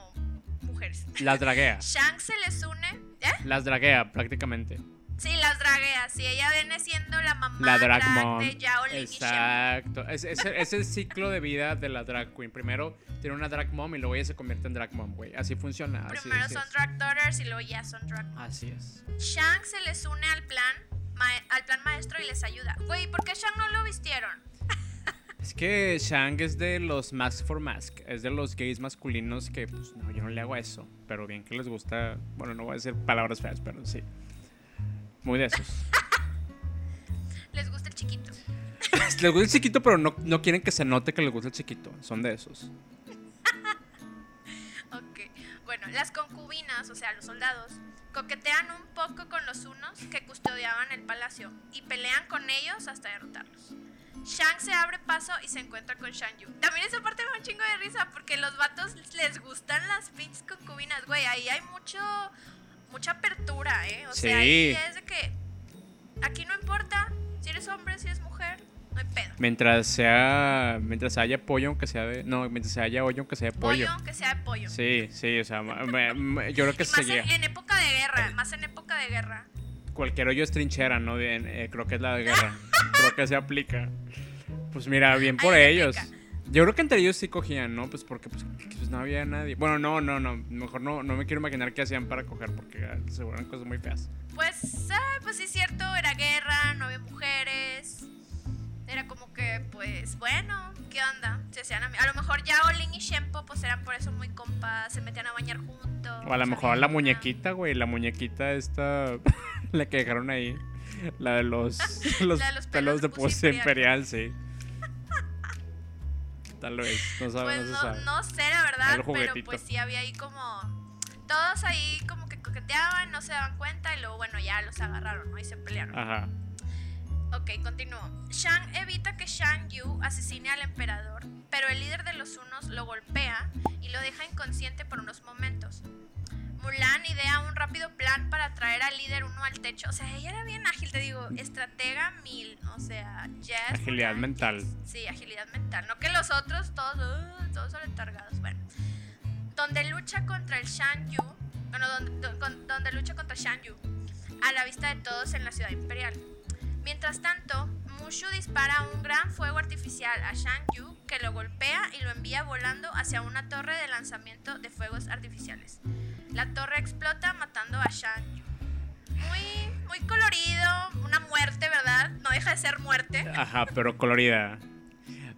B: Las draguea. [laughs]
A: Shang se les une. ¿Eh?
B: Las draguea, prácticamente.
A: Sí, las draguea. Sí, ella viene siendo la mamá
B: La drag
A: drag
B: mom.
A: de Yao, Po.
B: Exacto. Es, es, es el ciclo de vida de la drag queen. Primero tiene una drag mom y luego ella se convierte en drag mom, güey. Así funciona. Así,
A: Primero
B: así
A: son
B: es.
A: drag daughters y luego ya son drag moms.
B: Así es.
A: Shang se les une al plan, al plan maestro y les ayuda. Güey, ¿por qué Shang no lo vistieron?
B: Es que Shang es de los Mask for Mask. Es de los gays masculinos que, pues, no, yo no le hago eso. Pero bien que les gusta. Bueno, no voy a decir palabras feas, pero sí. Muy de esos. [laughs]
A: Les gusta el chiquito. [laughs]
B: les gusta el chiquito, pero no, no quieren que se note que les gusta el chiquito. Son de esos. [laughs]
A: Ok. Bueno, las concubinas, o sea, los soldados, coquetean un poco con los unos que custodiaban el palacio y pelean con ellos hasta derrotarlos. Shang se abre paso y se encuentra con Shang Yu. También esa parte me da un chingo de risa porque los vatos les gustan las pinches concubinas, güey. Ahí hay mucho, mucha apertura, ¿eh? O sea,
B: Sí.
A: ahí es de que aquí no importa si eres hombre, si eres mujer, no hay pedo.
B: Mientras sea. Mientras haya pollo, aunque sea de. No, mientras haya hoyo, aunque sea de pollo.
A: Pollo, aunque sea de pollo.
B: Sí, sí, o sea, ma- ma- yo creo que
A: Y más
B: seguía.
A: en, en época de guerra, más en época de guerra.
B: Cualquier hoyo es trinchera, ¿no? Bien, eh, creo que es la de guerra. [laughs] creo que se aplica. Pues mira, bien por
A: Ahí
B: ellos. Yo creo que entre ellos sí cogían, ¿no? Pues porque pues, pues, no había nadie. Bueno, no, no, no. Mejor no, no me quiero imaginar qué hacían para coger porque ah, seguro eran cosas muy feas.
A: Pues, ah, pues sí es cierto, era guerra, no había mujeres. Era como que, pues, bueno, ¿qué onda? Se hacían ami- a lo mejor ya Olin y Shempo, pues eran por eso muy compas, se metían a bañar juntos.
B: O a lo mejor la
A: a-
B: muñequita, güey. La muñequita esta. La que dejaron ahí. La de los, [laughs] los,
A: La de los
B: pelos de puse
A: imperial.
B: imperial, sí. Tal vez. No sabe,
A: Pues
B: no
A: no,
B: sabe.
A: no sé, la verdad, pero pues sí había ahí como. Todos ahí como que coqueteaban, no se daban cuenta y luego, bueno, ya los agarraron, ¿no? Y se pelearon.
B: Ajá.
A: Ok, continúo. Shang evita que Shang Yu asesine al emperador, pero el líder de los unos lo golpea y lo deja inconsciente por unos momentos. Mulan idea un rápido plan para traer al líder uno al techo. O sea, ella era bien ágil, te digo, estratega mil. O sea, es
B: Agilidad
A: Mulan,
B: mental.
A: yes. Sí, agilidad mental. No que los otros, todos, uh, todos sobrecargados. Bueno, donde lucha contra el Shan Yu, bueno, donde, do- con- donde lucha contra Shan Yu, a la vista de todos en la ciudad imperial. Mientras tanto, Mushu dispara un gran fuego artificial a Shang Yu que lo golpea y lo envía volando hacia una torre de lanzamiento de fuegos artificiales. La torre explota matando a Shang. Muy, muy colorido, una muerte, ¿verdad? No deja de ser muerte.
B: Ajá, pero colorida.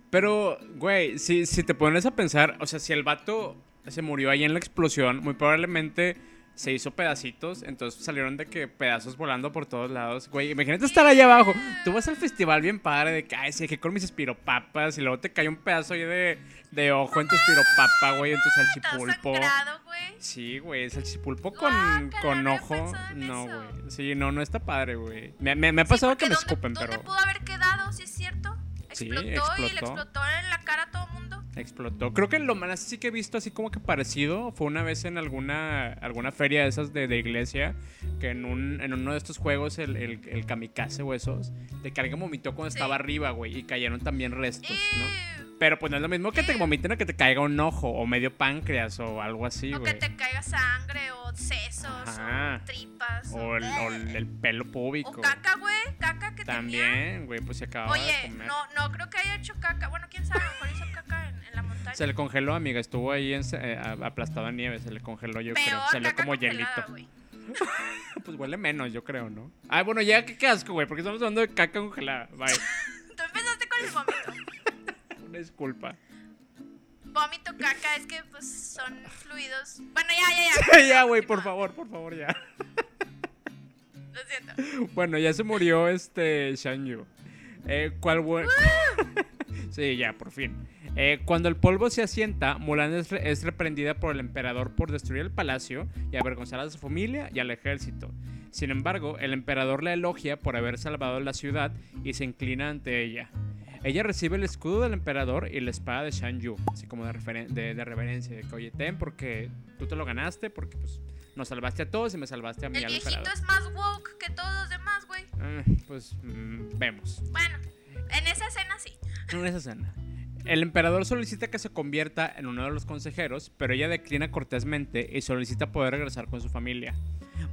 B: Pero, güey, si, si te pones a pensar, o sea, si el vato se murió ahí en la explosión, muy probablemente se hizo pedacitos, entonces salieron de que pedazos volando por todos lados. Güey, imagínate estar allá abajo. Tú vas al festival bien padre de que, ay, sí, que con mis espiropapas y luego te cae un pedazo ahí de, de ojo en tu espiropapa, güey, en tu
A: Está
B: salchipulpo.
A: sangrado, güey.
B: Sí, güey, salchipulpo con,
A: Guácala,
B: con ojo. No,
A: eso.
B: güey. Sí, no, no está padre, güey. Me, me, me ha
A: Sí,
B: pasado
A: porque
B: que me
A: ¿dónde-
B: escupen,
A: ¿Dónde
B: pero...
A: pudo haber quedado, si es cierto?
B: Sí,
A: Explotó, y le
B: explotó.
A: explotó en la cara a todo el mundo.
B: Explotó. Creo que lo más sí que he visto así como que parecido fue una vez en alguna alguna feria de esas de, de iglesia que en, un, en uno de estos juegos el, el, el kamikaze o esos de que alguien vomitó cuando estaba arriba, güey, y cayeron también restos, ¿no?
A: Ew.
B: Pero pues no es lo mismo que te vomiten a que te caiga un ojo o medio páncreas o algo así,
A: o que
B: güey.
A: te caiga sangre, o sesos,
B: Ajá.
A: o tripas.
B: O el, o el- el pelo púbico.
A: O caca, güey. Caca que.
B: También, güey, pues se acababa de
A: Oye,
B: comer.
A: no, no creo que haya hecho caca. Bueno, quién sabe, a lo mejor hizo caca la montaña.
B: Se le congeló, amiga. Estuvo ahí en- eh, aplastado en nieve. Se le congeló, yo creo.
A: Peor,
B: Salió
A: caca
B: como hielito. [laughs] Pues huele menos, yo creo, ¿no? Ay, bueno, ya, qué asco, güey, porque estamos hablando de caca congelada. Bye. [laughs]
A: Tú empezaste con el vómito. [laughs]
B: Una disculpa.
A: Vómito, caca, es que pues son fluidos. Bueno, ya, ya, ya.
B: ya, güey, por favor, por favor, ya.
A: Lo siento.
B: Bueno, ya se murió este Shan Yu. Eh, ¿Cuál bu- Sí, ya, por fin. Eh, cuando el polvo se asienta, Mulan es, re- es reprendida por el emperador por destruir el palacio y avergonzar a su familia y al ejército. Sin embargo, el emperador la elogia por haber salvado la ciudad y se inclina ante ella. Ella recibe el escudo del emperador y la espada de Shan Yu, así como de, de- de reverencia, de que oye, ten porque tú te lo ganaste, porque pues nos salvaste a todos y me salvaste a mí
A: El
B: al
A: viejito
B: emperador.
A: es más woke que todos los demás, güey.
B: Ah, pues mm, vemos.
A: Bueno, en esa escena sí.
B: En esa escena. El emperador solicita que se convierta en uno de los consejeros, pero ella declina cortésmente y solicita poder regresar con su familia.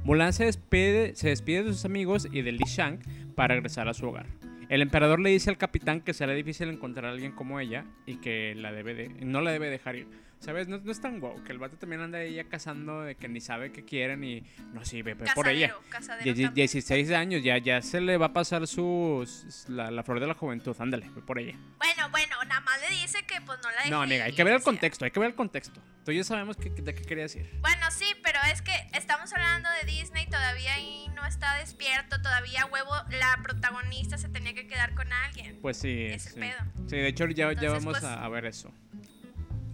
B: Mulan se despide, de sus amigos y de Li Shang para regresar a su hogar. El emperador le dice al capitán que será difícil encontrar a alguien como ella y que no la debe dejar ir. ¿Sabes? No, no es tan guau, que el vato también anda ella cazando de que ni sabe qué quieren y no, sí, ve, ve por ella.
A: Casadero, casadero
B: Die-
A: también.
B: 16 años, ya, ya se le va a pasar su, la, la flor de la juventud, ándale, ve por ella.
A: Bueno, bueno, nada más le dice que pues no la
B: No, amiga, hay que ver el contexto, hay que ver el contexto. Tú ya sabemos que- de qué quería decir.
A: Bueno, sí, pero es que estamos hablando de Disney, todavía ahí no está despierto, todavía huevo, la protagonista se tenía que quedar con alguien.
B: Pues sí.
A: Ese
B: sí.
A: pedo.
B: Sí, de hecho ya, ya vamos
A: pues-
B: a, a ver eso.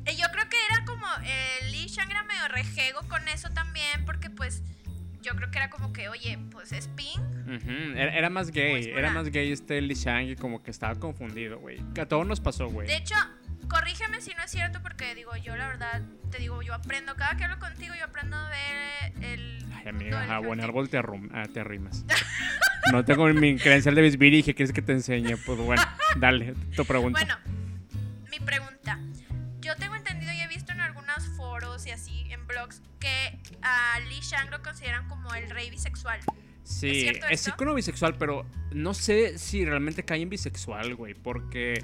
A: Y yo creo que era como, eh, Lee Shang era medio rejego con eso también, porque pues yo creo que era como que, oye, pues es Pink.
B: Era, era más gay, era más gay este Li Shang y como que estaba confundido, güey. Que a todos nos pasó, güey.
A: De hecho, corrígeme si no es cierto, porque digo, yo la verdad, te digo, yo aprendo, cada que hablo contigo, yo aprendo a ver el...
B: Ay, amiga, a buen árbol te, ah, te arrimas. [laughs] No tengo mi credencial de Bisbiri y que quieres que te enseñe. Pues bueno, dale, tu pregunta.
A: Bueno, mi pregunta. Yo tengo entendido y he visto en algunos foros y así, en blogs, que a Lee Shang lo consideran como el rey bisexual.
B: Sí,
A: ¿Es
B: es icono bisexual, pero no sé si realmente cae en bisexual, güey, porque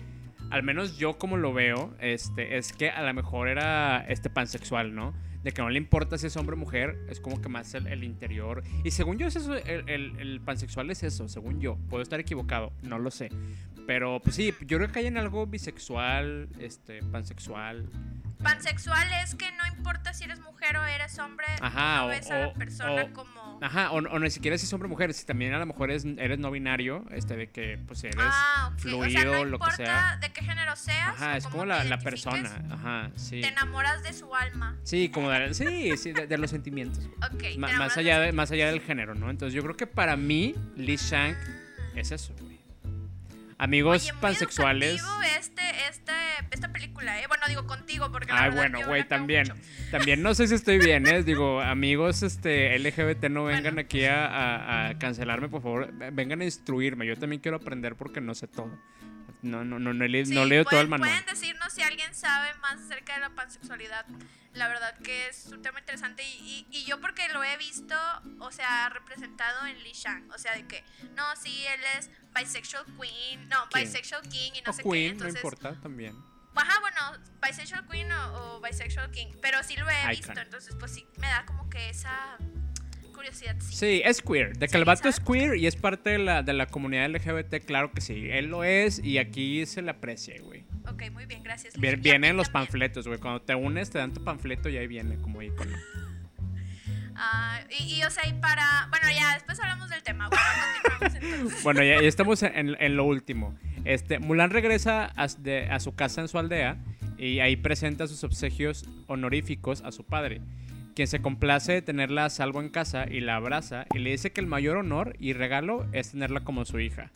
B: al menos yo como lo veo, este, es que a lo mejor era este pansexual, ¿no? De que no le importa si es hombre o mujer, es como que más el, el interior. Y según yo, es eso, el, el- el pansexual es eso, según yo. Puedo estar equivocado, no lo sé. Pero pues sí, yo creo que hay en algo bisexual, este, pansexual.
A: Pansexual es que no importa si eres mujer o eres hombre,
B: Ajá,
A: no
B: o-
A: a la persona
B: o-
A: como...
B: Ajá, o, o ni siquiera si es hombre o mujer, si también a lo mejor eres, eres no binario, este, de que pues eres
A: ah,
B: fluido,
A: o sea, no
B: lo que sea.
A: de qué género seas.
B: Ajá, es como la, la persona, ajá, sí.
A: Te enamoras de su alma.
B: Sí, como de, sí, sí, de, de los sentimientos. güey.
A: Ok. te
B: Ma-
A: enamoras
B: más, allá
A: de
B: más allá del género, ¿no? Entonces yo creo que para mí, Lee Shank es eso. Amigos
A: Oye, muy
B: pansexuales.
A: Este, este, esta película, ¿eh? Bueno, digo contigo, porque
B: Ay, bueno, güey, también.
A: mucho. [laughs]
B: También no sé si estoy bien, ¿eh? Digo, amigos este, LGBT no vengan
A: Bueno.
B: aquí a, a- a cancelarme, por favor. Vengan a instruirme. Yo también quiero aprender porque no sé todo. No, no, no, no le-
A: Sí,
B: no he leído todo el
A: pueden-
B: manual.
A: Pueden decirnos si alguien sabe más acerca de la pansexualidad. La verdad que es un tema interesante y, y- y yo porque lo he visto, o sea, representado en Lee Shang. O sea, de que, no, sí, él es bisexual queen, no, bisexual king y no
B: o
A: sé
B: Queen,
A: qué.
B: no
A: Entonces,
B: importa, también.
A: ajá, bueno, bisexual queen o, o bisexual king, pero sí lo he
B: Icon.
A: visto. Entonces, pues sí, me da como que esa curiosidad. Sí.
B: Sí, es queer. De que
A: Sí,
B: el vato es queer y es parte de la, de la comunidad LGBT, claro que sí. Él lo es y aquí se le aprecia, güey.
A: Ok, muy bien, gracias.
B: Viene,
A: Liz. Y a
B: viene
A: ti
B: en los
A: también.
B: panfletos, güey. Cuando te unes, te dan tu panfleto y ahí viene como icono. [laughs]
A: Ah, y, y, o sea, y para. Bueno, ya después hablamos del tema. Bueno. [laughs]
B: Bueno, ya, ya estamos en, en lo último. Este, Mulan regresa a, de- a su casa en su aldea y ahí presenta sus obsequios honoríficos a su padre, quien se complace de tenerla a salvo en casa y la abraza y le dice que el mayor honor y regalo es tenerla como su hija.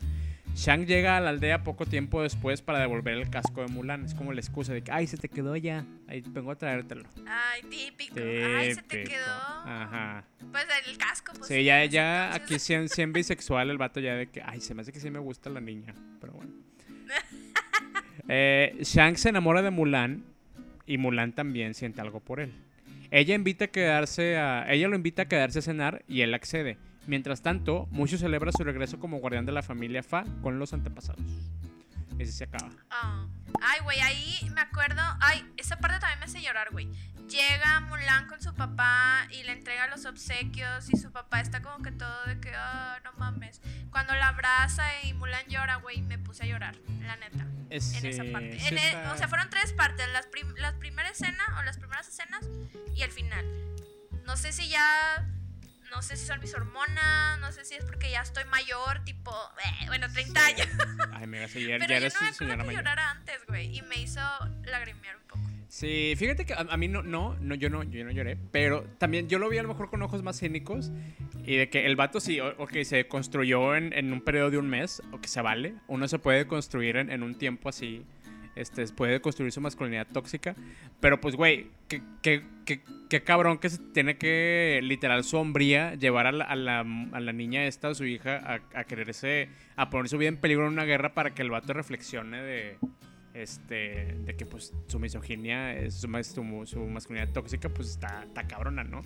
B: Shang llega a la aldea poco tiempo después para devolver el casco de Mulan. Es como la excusa de que, ay, se te quedó ya. Ahí vengo a traértelo.
A: Ay, típico. Ay, se te quedó.
B: Ajá.
A: Pues el casco, pues.
B: Sí, ya,
A: pues,
B: ya aquí 100, 100 bisexual el vato ya de que, ay, se me hace que sí me gusta la niña, pero bueno. [laughs] Eh, Shang se enamora de Mulan y Mulan también siente algo por él. Ella invita a quedarse a, ella lo invita a quedarse a cenar y él accede. Mientras tanto, Mushu celebra su regreso como guardián de la familia Fa con los antepasados. Así se acaba.
A: Ah. Ay, güey, ahí me acuerdo. Ay, esa parte también me hace llorar, güey. Llega Mulan con su papá y le entrega los obsequios y su papá está como que todo de que, ah, no mames. Cuando la abraza y Mulan llora, güey, me puse a llorar, la neta. En esa parte. En e-
B: está-
A: o sea, fueron tres partes. Las, prim- la primera escena o las primeras escenas y el final. No sé si ya... No sé si son mis hormonas, no sé si es porque ya estoy mayor, tipo, eh, bueno, 30 años.
B: Ay, me vas a ya,
A: Pero
B: ya
A: yo
B: eres
A: no
B: señora
A: que
B: mayor.
A: antes, güey. Y me hizo lagrimear un poco.
B: Sí, fíjate que a, a mí no, no, no, yo no, yo no lloré, pero también yo lo vi a lo mejor con ojos más cínicos y de que el vato sí, o- ok, se construyó en, en un periodo de un mes, o que se vale, uno se puede construir en, en un tiempo así, este, puede construir su masculinidad tóxica, pero pues, güey, qué, qué, qué- qué cabrón que se tiene que, literal, su hombría llevar a la, a la, a la niña esta, a su hija, a, a quererse, a poner su vida en peligro en una guerra para que el vato reflexione de este de que pues su misoginia es su, su, su masculinidad tóxica pues está, está cabrona, ¿no?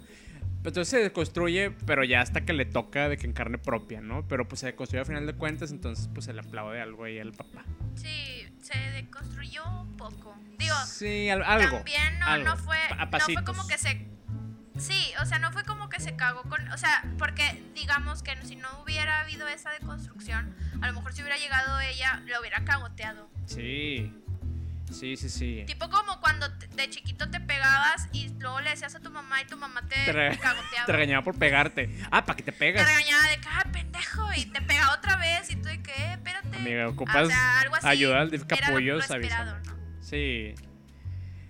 B: Entonces se construye, pero ya hasta que le toca de que en carne propia, ¿no? Pero pues se construye a final de cuentas, entonces pues se le aplaude algo ahí al papá.
A: Sí, se deconstruyó un poco. Digo,
B: Sí, al- algo.
A: también no,
B: algo.
A: no fue no fue como que se Sí, o sea, no fue como que se cagó con, o sea, porque digamos que si no hubiera habido esa deconstrucción, a lo mejor si hubiera llegado ella, lo hubiera cagoteado.
B: Sí. Sí, sí, sí.
A: Tipo como cuando te- de chiquito te pegabas y luego le decías a tu mamá y tu mamá te,
B: Te,
A: cagoteaba.
B: te regañaba por pegarte. Ah, para que te
A: te
B: pegas.
A: regañaba de que, ah, pendejo, y te pegaba otra vez y tú de que, "Eh, espérate.
B: Amiga,
A: O
B: ocupas
A: sea, algo así
B: ayuda al. Sí.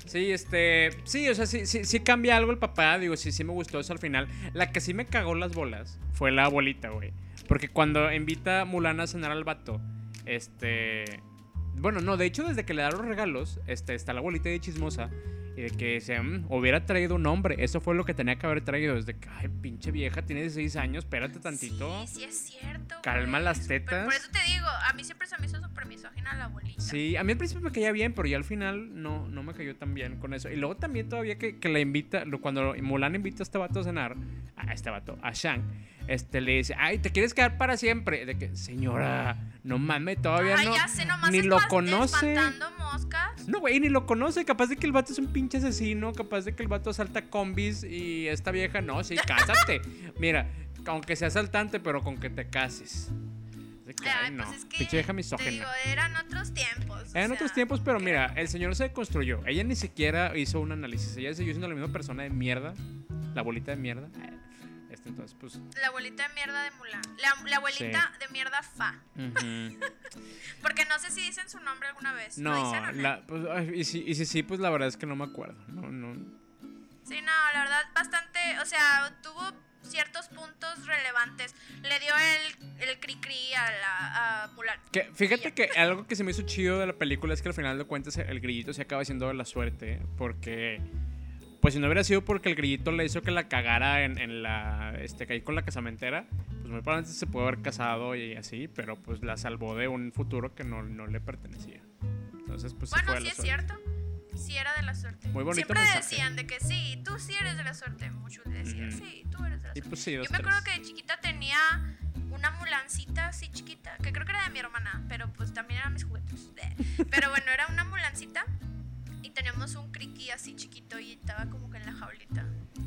B: Sí, este. Sí, o sea, sí, sí, sí cambia algo el papá. Digo, sí, sí me gustó eso al final. La que sí me cagó las bolas fue la abuelita, güey. Porque cuando invita a Mulan a cenar al vato, este. Bueno, no, de hecho, desde que le da los regalos, este, está la abuelita de chismosa. Y de que se hubiera traído un hombre. Eso fue lo que tenía que haber traído. Desde que, ay, pinche vieja, tiene 16 años, espérate tantito.
A: Sí, sí es cierto.
B: Calma
A: güey.
B: las tetas.
A: Por eso te digo, a mí siempre se me hizo súper misógina la abuelita.
B: Sí, a mí al principio me caía bien, pero ya al final no, no me cayó tan bien con eso. Y luego también todavía que, que la invita, cuando Mulan invita a este vato a cenar, a este vato, a Shang, este le dice, ay, ¿te quieres quedar para siempre? De que, señora, no mames, todavía
A: Ay,
B: no.
A: ya sé, nomás
B: ni lo conoce.
A: moscas.
B: No, güey, ni lo conoce. Capaz de que el vato es un pinche asesino. Capaz de que el vato salta combis y esta vieja, no, sí, [laughs] cásate. Mira, aunque sea asaltante, pero con que te cases. Que,
A: Ay,
B: no.
A: pues es que,
B: Pinche vieja
A: te
B: misógina.
A: digo, eran otros tiempos. sea,
B: otros tiempos, pero mira, el señor se construyó. Ella ni siquiera hizo un análisis. Ella siguió siendo la misma persona de mierda. La bolita de mierda. Este, entonces, pues.
A: La abuelita de mierda de Mulan. La, la abuelita de mierda Fa.
B: ujú. [laughs]
A: Porque no sé si dicen su nombre alguna vez. ¿Lo
B: No,
A: dicen o no?
B: la, pues, ay, y, si, y si sí, pues la verdad es que no me acuerdo. No, no.
A: Sí, no, la verdad, bastante. O sea, tuvo ciertos puntos relevantes. Le dio el, el cri-cri a, la, a Mulan.
B: Que, fíjate que algo que se me hizo chido de la película es que al final de cuentas el grillito se acaba siendo la suerte. Porque. Pues si no hubiera sido porque el grillito le hizo que la cagara en, en la. Este, caí con la casamentera. Pues muy probablemente se puede haber casado y así. Pero pues la salvó de un futuro que no, no le pertenecía. Entonces, pues
A: Bueno,
B: fue
A: sí es cierto. Sí era de la suerte.
B: Muy bonito
A: Siempre
B: mensaje.
A: decían de que sí, tú sí eres de la suerte. Muchos decían, sí, tú eres de la
B: Y
A: suerte.
B: pues sí,
A: Yo me acuerdo que de chiquita tenía una mulancita así chiquita, que creo que era de mi hermana, pero pues también eran mis juguetes. [laughs] Pero bueno, era una mulancita y teníamos un criqui así chiquito y estaba como que en la jaulita.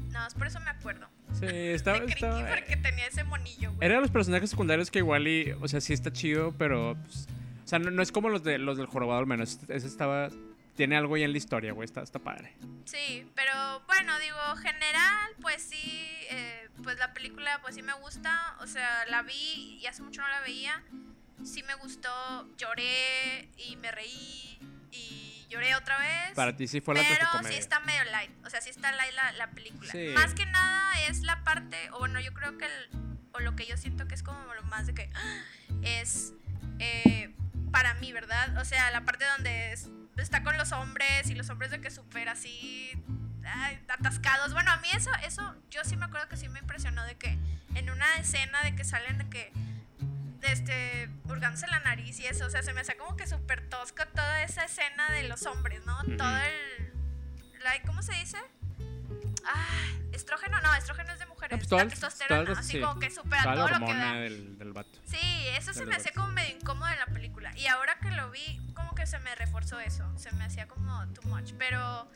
A: Nada más por eso me acuerdo.
B: Sí, estaba. [laughs]
A: de
B: estaba
A: porque tenía ese monillo, güey.
B: Era de los personajes secundarios que igual y, o sea, sí está chido, pero, pues, o sea, no, no es como los de los del jorobado al menos. Ese estaba, tiene algo ahí en la historia, güey, está, está padre.
A: Sí, pero bueno, digo, general, pues sí, eh, pues la película pues sí me gusta, o sea, la vi y hace mucho no la veía, sí me gustó, lloré y me reí y lloré otra vez.
B: Para ti sí fue la
A: pero sí está medio light, o sea, sí está light la, la película.
B: Sí.
A: Más que nada es la parte, o bueno, yo creo que, el- o lo que yo siento que es como lo más de que, ¡ah! es eh, para mí, ¿verdad? O sea, la parte donde es- está con los hombres y los hombres de que súper así ay, atascados. Bueno, a mí eso, eso, yo sí me acuerdo que sí me impresionó de que en una escena de que salen de que este, hurgándose la nariz y eso, o sea, se me hacía como que súper tosco toda esa escena de los hombres, ¿no? Todo el, la, ¿cómo se dice? Ah, estrógeno, no, estrógeno es de mujeres,
B: Ah, pues
A: la testosterona, así
B: sí.
A: como que súper a
B: Toda la
A: todo lo que da.
B: del, del vato.
A: Sí, eso se me hacía como medio incómodo en la película. Y ahora que lo vi, como que se me reforzó eso. Se me hacía como too much. Pero,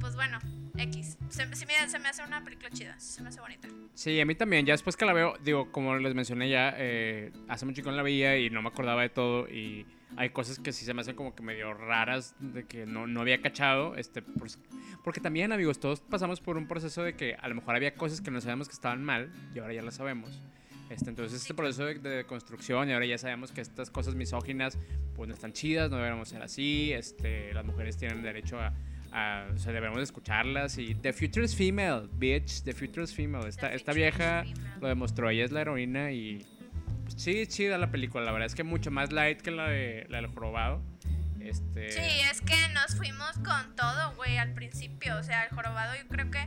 A: pues bueno, X. Se, sí me- se me hace una película chida. Se me hace bonita.
B: Sí, a mí también. Ya después que la veo, digo, como les mencioné ya, eh, hace mucho que no la veía y no me acordaba de todo. Y hay cosas que sí se me hacen como que medio raras, de que no, no había cachado. Este, pues, porque también, amigos, todos pasamos por un proceso de que a lo mejor había cosas que no sabíamos que estaban mal y ahora ya las sabemos. Este, entonces, este proceso de, de construcción y ahora ya sabemos que estas cosas misóginas pues no están chidas, no deberíamos ser así. Este, las mujeres tienen derecho a, a- o sea, debemos escucharlas y The Future is Female, bitch, The Future is Female. Esta,
A: The
B: esta vieja lo demostró, ella es la heroína y pues, sí, chida la película, la verdad es que mucho más light que la de la del jorobado. Este,
A: Sí, es que nos fuimos con todo, güey, al principio. O sea, el jorobado yo creo que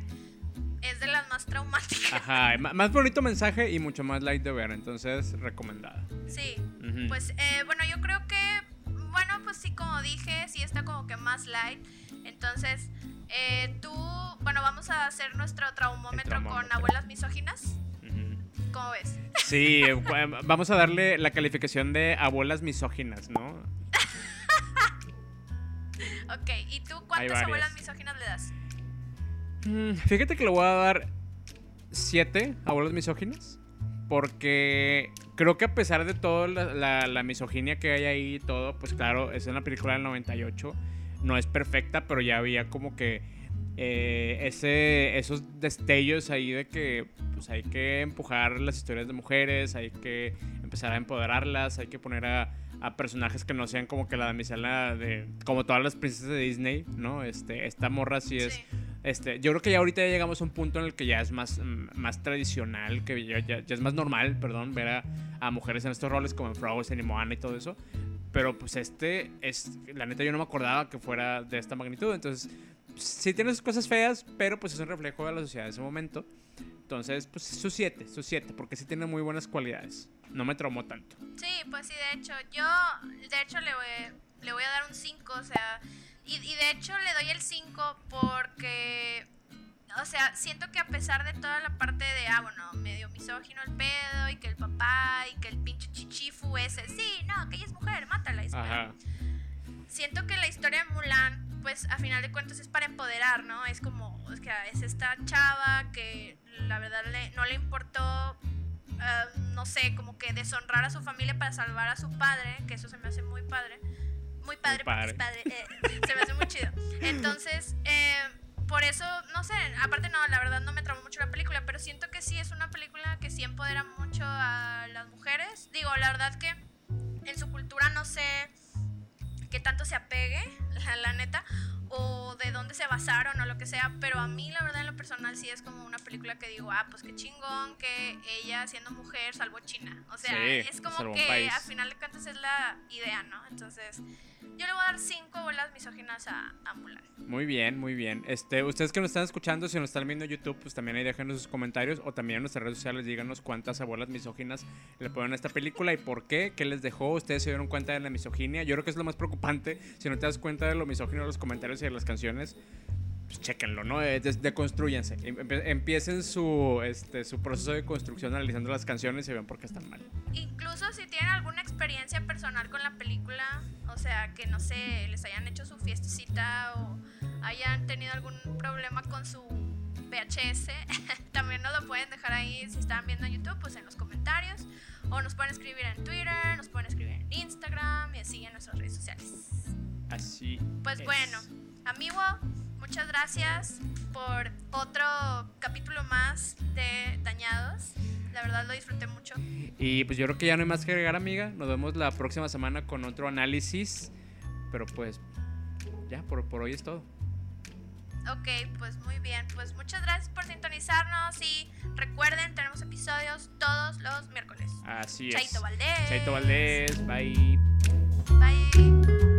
A: es de las más traumáticas.
B: Ajá, más bonito mensaje y mucho más light de ver, entonces recomendada.
A: Sí.
B: Ujú.
A: Pues eh, bueno, yo creo que, bueno, pues sí, como dije, sí está como que más light. Entonces, eh, tú, bueno, vamos a hacer nuestro traumómetro, con abuelas misóginas. ¿Cómo ves?
B: Sí, eh, [laughs] vamos a darle la calificación de abuelas misóginas, ¿no? [laughs]
A: Ok, ¿y tú cuántas abuelas misóginas le das?
B: Mm, Fíjate que le voy a dar siete abuelas misóginas. Porque creo que a pesar de todo la, la- la misoginia que hay ahí y todo, pues claro, es una película del 98. No es perfecta, pero ya había como que eh, ese, esos destellos ahí de que pues hay que empujar las historias de mujeres, hay que empezar a empoderarlas, hay que poner a, a personajes que no sean como que la damisela de... como todas las princesas de Disney, ¿no? Este, esta morra sí es...
A: Sí.
B: Este, yo creo que ya ahorita ya llegamos a un punto en el que ya es más, más tradicional, que ya, ya- ya es más normal, perdón, ver a, a mujeres en estos roles como en Frozen y Moana y todo eso. Pero pues este es, la neta yo no me acordaba que fuera de esta magnitud. Entonces, sí tiene sus cosas feas, pero pues es un reflejo de la sociedad de ese momento. Entonces, pues sus 7, sus 7, porque sí tiene muy buenas cualidades. No me traumó tanto.
A: Sí, pues sí, de hecho, yo, de hecho, le voy, le voy a dar un 5, o sea, y, y de hecho le doy el 5 porque, o sea, siento que a pesar de toda la parte de, ah, bueno, medio misógino el pedo, y que el papá, y que el pinche chichifu ese, sí, no, que ella es mujer, mátala,
B: Ajá.
A: siento que la historia de Mulan, pues a final de cuentas es para empoderar, ¿no? Es como, es que es esta chava que la verdad le- no le importó, ah, no sé, como que deshonrar a su familia para salvar a su padre, que eso se me hace muy padre. Muy padre, porque es padre. Eh, se me hace muy chido. [laughs] Entonces, eh, por eso, no sé, aparte no, la verdad no me tramó mucho la película, pero siento que sí es una película que sí empodera mucho a las mujeres. Digo, la verdad que en su cultura no sé qué tanto se apegue, [laughs] la neta, o de dónde se basaron o lo que sea, pero a mí la verdad en lo personal sí es como una película que digo, ah, pues qué chingón que ella siendo mujer salvó China. O sea, es como que al final de cuentas es la idea, ¿no? Entonces, yo le voy a dar cinco bolas misóginas a, a Mulan.
B: Muy bien, muy bien. Este, ustedes que nos están escuchando, si nos están viendo en YouTube, pues también ahí déjenos sus comentarios o también en nuestras redes sociales díganos cuántas bolas misóginas le ponen a esta película y por qué, qué les dejó, ustedes se dieron cuenta de la misoginia. Yo creo que es lo más preocupante, si no te das cuenta de lo misógino de los comentarios y de las canciones, pues chequenlo, ¿no? Eh, deconstruyense. Em, empiecen su, este, su proceso de construcción analizando las canciones y ven por qué están mal.
A: Incluso si tienen alguna experiencia personal con la película, o sea, que no sé, les hayan hecho su fiestecita o hayan tenido algún problema con su VHS, [laughs] también nos lo pueden dejar ahí si están viendo en YouTube, pues en los comentarios. O nos pueden escribir en Twitter, nos pueden escribir en Instagram y así en nuestras redes sociales.
B: Así.
A: Pues bueno, amigo, muchas gracias por otro capítulo más de Dañados. La verdad lo disfruté mucho.
B: Y pues yo creo que ya no hay más que agregar, amiga. Nos vemos la próxima semana con otro análisis. Pero pues ya, por, por hoy es todo.
A: Ok, pues muy bien. Pues muchas gracias por sintonizarnos y recuerden, tenemos episodios todos los miércoles.
B: Así
A: es. Chaito Valdés.
B: Chaito Valdés. Bye.
A: Bye.